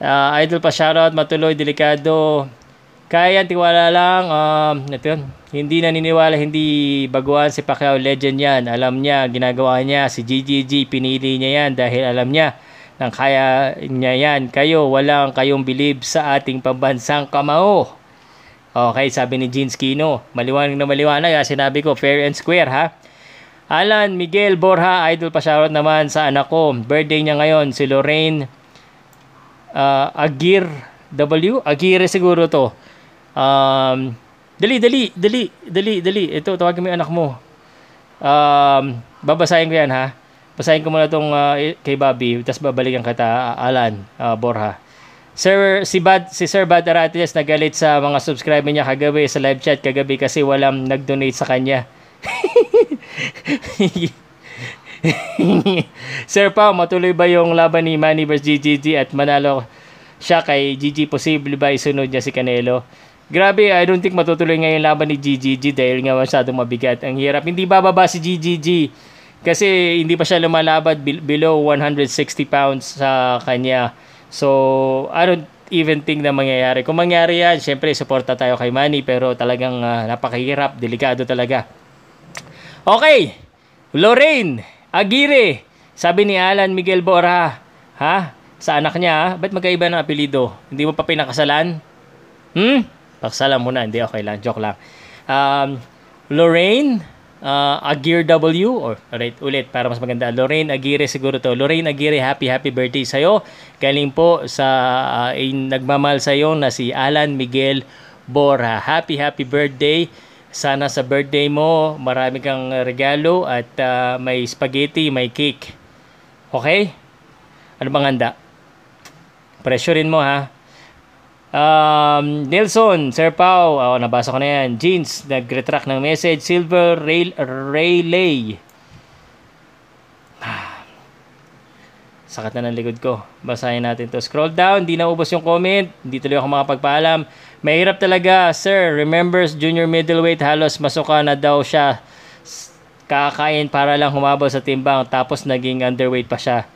Speaker 1: Uh, idol pa shoutout, matuloy, delikado. Kaya tiwala lang. Um, ito yun. Hindi naniniwala, hindi baguhan si Pacquiao. Legend yan. Alam niya, ginagawa niya. Si GGG, pinili niya yan dahil alam niya nang kaya niya yan. Kayo, walang kayong believe sa ating pambansang kamao. Okay, sabi ni Jeans Kino. Maliwanag na maliwanag. Ha? Sinabi ko, fair and square ha. Alan Miguel Borja, idol pa shoutout naman sa anak ko. Birthday niya ngayon, si Lorraine uh, Agir W. Agire siguro to. Um, dali, dali, dali, dali, dali. Ito, tawagin mo yung anak mo. Um, babasahin ko yan ha. Basahin ko muna itong uh, kay Bobby, tapos babalikan kita, uh, Alan uh, Borja. Sir, si, Bad, si Sir Bad Aratias nagalit sa mga subscriber niya kagabi sa live chat kagabi kasi walang nag-donate sa kanya. Sir Pao, matuloy ba yung laban ni Manny vs GGG at manalo siya kay GG? Posible ba isunod niya si Canelo? Grabe, I don't think matutuloy ngayon laban ni GGG dahil nga masyadong mabigat. Ang hirap. Hindi bababa si GGG kasi hindi pa siya lumalaban below 160 pounds sa kanya. So, I don't even think na mangyayari. Kung mangyari yan, syempre, suporta tayo kay Manny pero talagang uh, napakahirap, delikado talaga. Okay, Lorraine Aguirre. Sabi ni Alan Miguel Bora, ha? Sa anak niya, ba't magkaiba ng apelido? Hindi mo pa pinakasalan? Hmm? Pakasalan mo na, hindi okay lang, joke lang. Um, Lorraine uh, Aguirre W or right, ulit para mas maganda. Lorraine Aguirre siguro to. Lorraine Aguirre, happy happy birthday sa iyo. Galing po sa uh, nagmamahal sa iyo na si Alan Miguel Bora. Happy happy birthday. Sana sa birthday mo, marami kang regalo at uh, may spaghetti, may cake. Okay? Ano bang handa? Pressurein mo ha. Um, Nelson, Sir Pau, oh, nabasa ko na yan. Jeans, nag-retract ng message. Silver Rail Relay. Sakat na ng likod ko. Basahin natin to. Scroll down, di naubos yung comment. Hindi tuloy ako makapagpaalam. Mahirap talaga, sir. Remembers junior middleweight halos masuka na daw siya. Kakain para lang humabol sa timbang tapos naging underweight pa siya.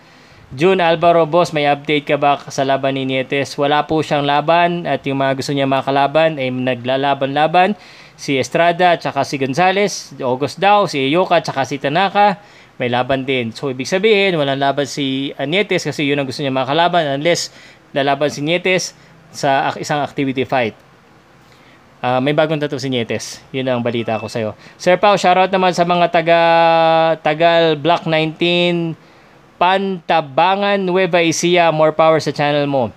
Speaker 1: June Alvaro Boss, may update ka ba sa laban ni Nietes? Wala po siyang laban at yung mga gusto niya makalaban ay naglalaban-laban. si Estrada, tsaka si Gonzales, August daw, si Yoka, tsaka si Tanaka, may laban din. So, ibig sabihin, walang laban si Anietes kasi yun ang gusto niya makalaban unless lalaban si Nietes sa isang activity fight. Uh, may bagong tattoo si Nietes. Yun ang balita ko sa'yo. Sir Pao, shoutout naman sa mga taga Tagal Block 19 Pantabangan Nueva Ecija. More power sa channel mo.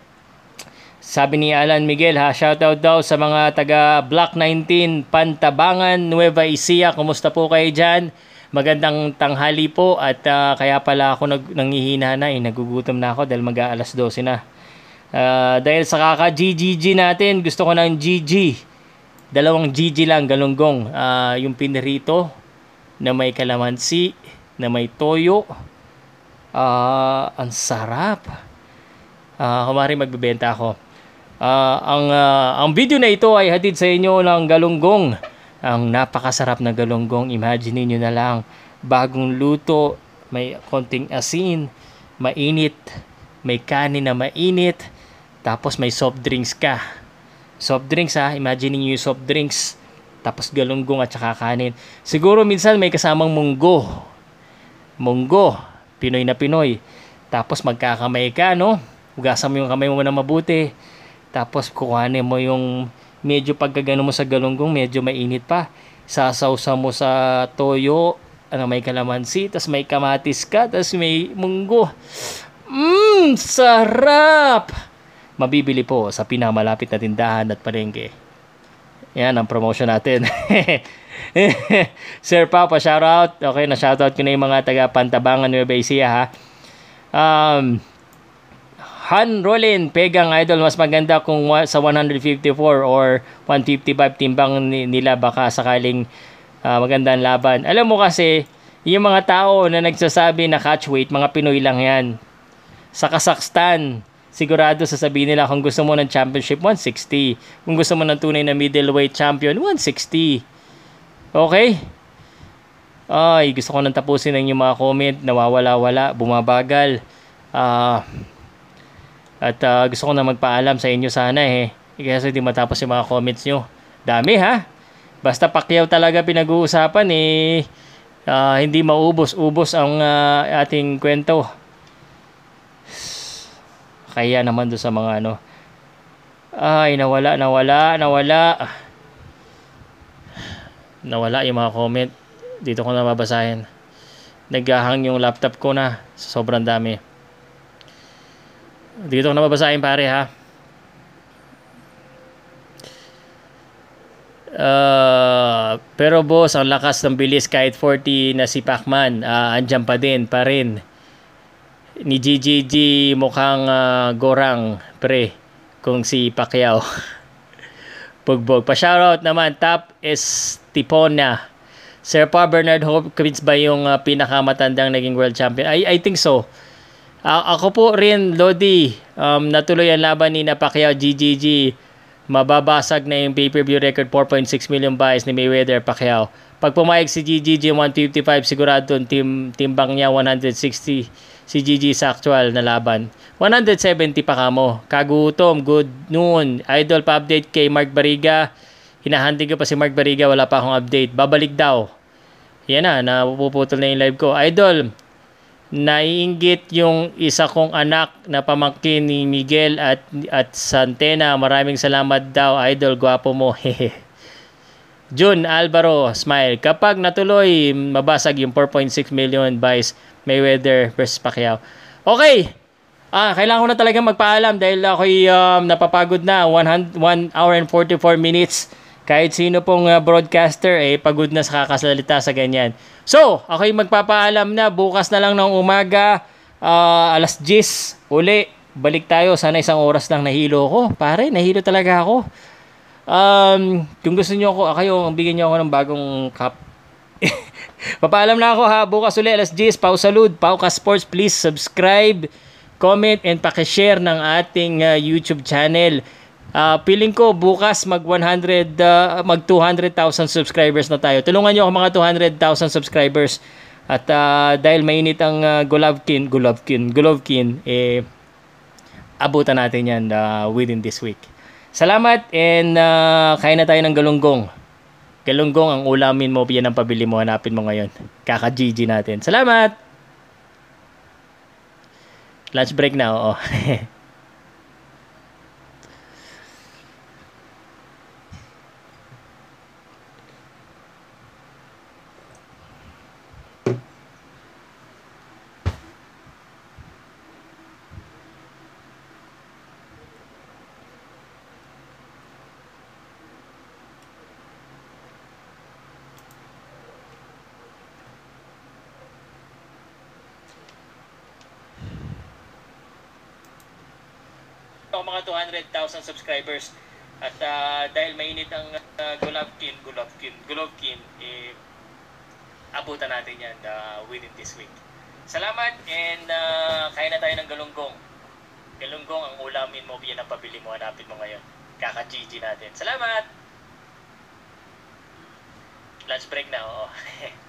Speaker 1: Sabi ni Alan Miguel ha, shoutout daw sa mga taga Block 19 Pantabangan Nueva Ecija. Kumusta po kayo dyan? Magandang tanghali po at uh, kaya pala ako nag, nangihina na eh. Nagugutom na ako dahil mag-aalas 12 na. Uh, dahil sa kaka-GGG natin, gusto ko ng GG. Dalawang GG lang, galunggong. Uh, yung pinirito na may kalamansi, na may toyo. Uh, ang sarap. Uh, kumari magbebenta ako. Uh, ang, uh, ang video na ito ay hatid sa inyo ng galunggong. Ang napakasarap na galunggong. Imagine niyo na lang. Bagong luto, may konting asin, mainit, may kanin na mainit, tapos may soft drinks ka. Soft drinks ha, imagine niyo yung soft drinks. Tapos galunggong at saka kanin. Siguro minsan may kasamang munggo. Munggo. Pinoy na Pinoy. Tapos magkakamay ka, no? Hugasan mo yung kamay mo na mabuti tapos kukuhanin mo yung medyo pagkagano mo sa galunggong, medyo mainit pa. Sasawsa mo sa toyo, ano may kalamansi, tapos may kamatis ka, tapos may munggo. Mmm, sarap! Mabibili po sa pinamalapit na tindahan at palengke. Yan ang promotion natin. Sir Papa, shout out. Okay, na shout out ko na yung mga taga Pantabangan Nueva Ecija ha. Um, Han Rolin, pegang idol, mas maganda kung sa 154 or 155 timbang nila baka sakaling uh, magandang laban. Alam mo kasi, yung mga tao na nagsasabi na catch weight, mga Pinoy lang yan. Sa Kazakhstan, sigurado sasabihin nila kung gusto mo ng championship, 160. Kung gusto mo ng tunay na middleweight champion, 160. Okay? Ay, gusto ko nang tapusin ng yung mga comment, nawawala-wala, bumabagal. Ah... Uh, at uh, gusto ko na magpaalam sa inyo sana eh. Kasi hindi matapos yung mga comments nyo. Dami ha. Basta pakyaw talaga pinag-uusapan eh. Uh, hindi maubos-ubos ang uh, ating kwento. Kaya naman do sa mga ano. Ay, nawala, nawala, nawala. Nawala yung mga comment. Dito ko na mabasahin. Naghahang yung laptop ko na. Sobrang dami. Dito ko na babasahin pare ha. Uh, pero boss, ang lakas ng bilis kahit 40 na si Pacman, uh, andyan pa din, pa rin. Ni GGG mukhang uh, gorang, pre, kung si Pacquiao. Pugbog. Pa-shoutout naman, top is Tipona. Sir Pa Bernard Hopkins ba yung uh, pinakamatandang naging world champion? I, I think so. Uh, ako po rin, Lodi, um, natuloy ang laban ni Pacquiao GGG. Mababasag na yung pay-per-view record 4.6 million buys ni Mayweather Pacquiao. Pag pumayag si GGG 155, sigurado team, timbang niya 160 si GG sa actual na laban. 170 pa kamo. Kagutom, good noon. Idol pa update kay Mark Bariga. Hinahanting ko pa si Mark Bariga, wala pa akong update. Babalik daw. Yan na, napuputol na yung live ko. Idol, naiinggit yung isa kong anak na pamangkin ni Miguel at at Santena. Maraming salamat daw, idol. Gwapo mo. Jun Alvaro, smile. Kapag natuloy, mabasag yung 4.6 million buys Mayweather versus Pacquiao. Okay. Ah, kailangan ko na talaga magpaalam dahil ako'y um, napapagod na. 1 hour and 44 minutes. Kahit sino pong uh, broadcaster, eh, pagod na sa kakasalita sa ganyan. So, ako'y magpapaalam na bukas na lang ng umaga, uh, alas 10, uli, balik tayo. Sana isang oras lang nahilo ko. Pare, nahilo talaga ako. Um, kung gusto niyo ako, kayo, bigyan niyo ako ng bagong cup. Papaalam na ako ha. Bukas uli, alas 10, Pau Salud, Pau Ka Sports. Please subscribe, comment, and pakishare ng ating uh, YouTube channel. Uh, feeling ko bukas mag 100 uh, mag 200,000 subscribers na tayo. Tulungan niyo ako mga 200,000 subscribers. At uh, dahil mainit ang uh, Golovkin, Golovkin, Golovkin eh abutan natin 'yan uh, within this week. Salamat and uh, kain na tayo ng galunggong. Galunggong ang ulamin mo, yan ang pabili mo, hanapin mo ngayon. Kaka-GG natin. Salamat! Lunch break na, oo. ako mga 200,000 subscribers. At ah, dahil mainit ang uh, Golovkin, Golovkin, Golovkin, eh, abutan natin yan ah, within this week. Salamat and ah, kain na tayo ng galunggong. Galunggong ang ulamin mo, yan ang pabili mo, hanapin mo ngayon. Kaka-GG natin. Salamat! Lunch break na, oo.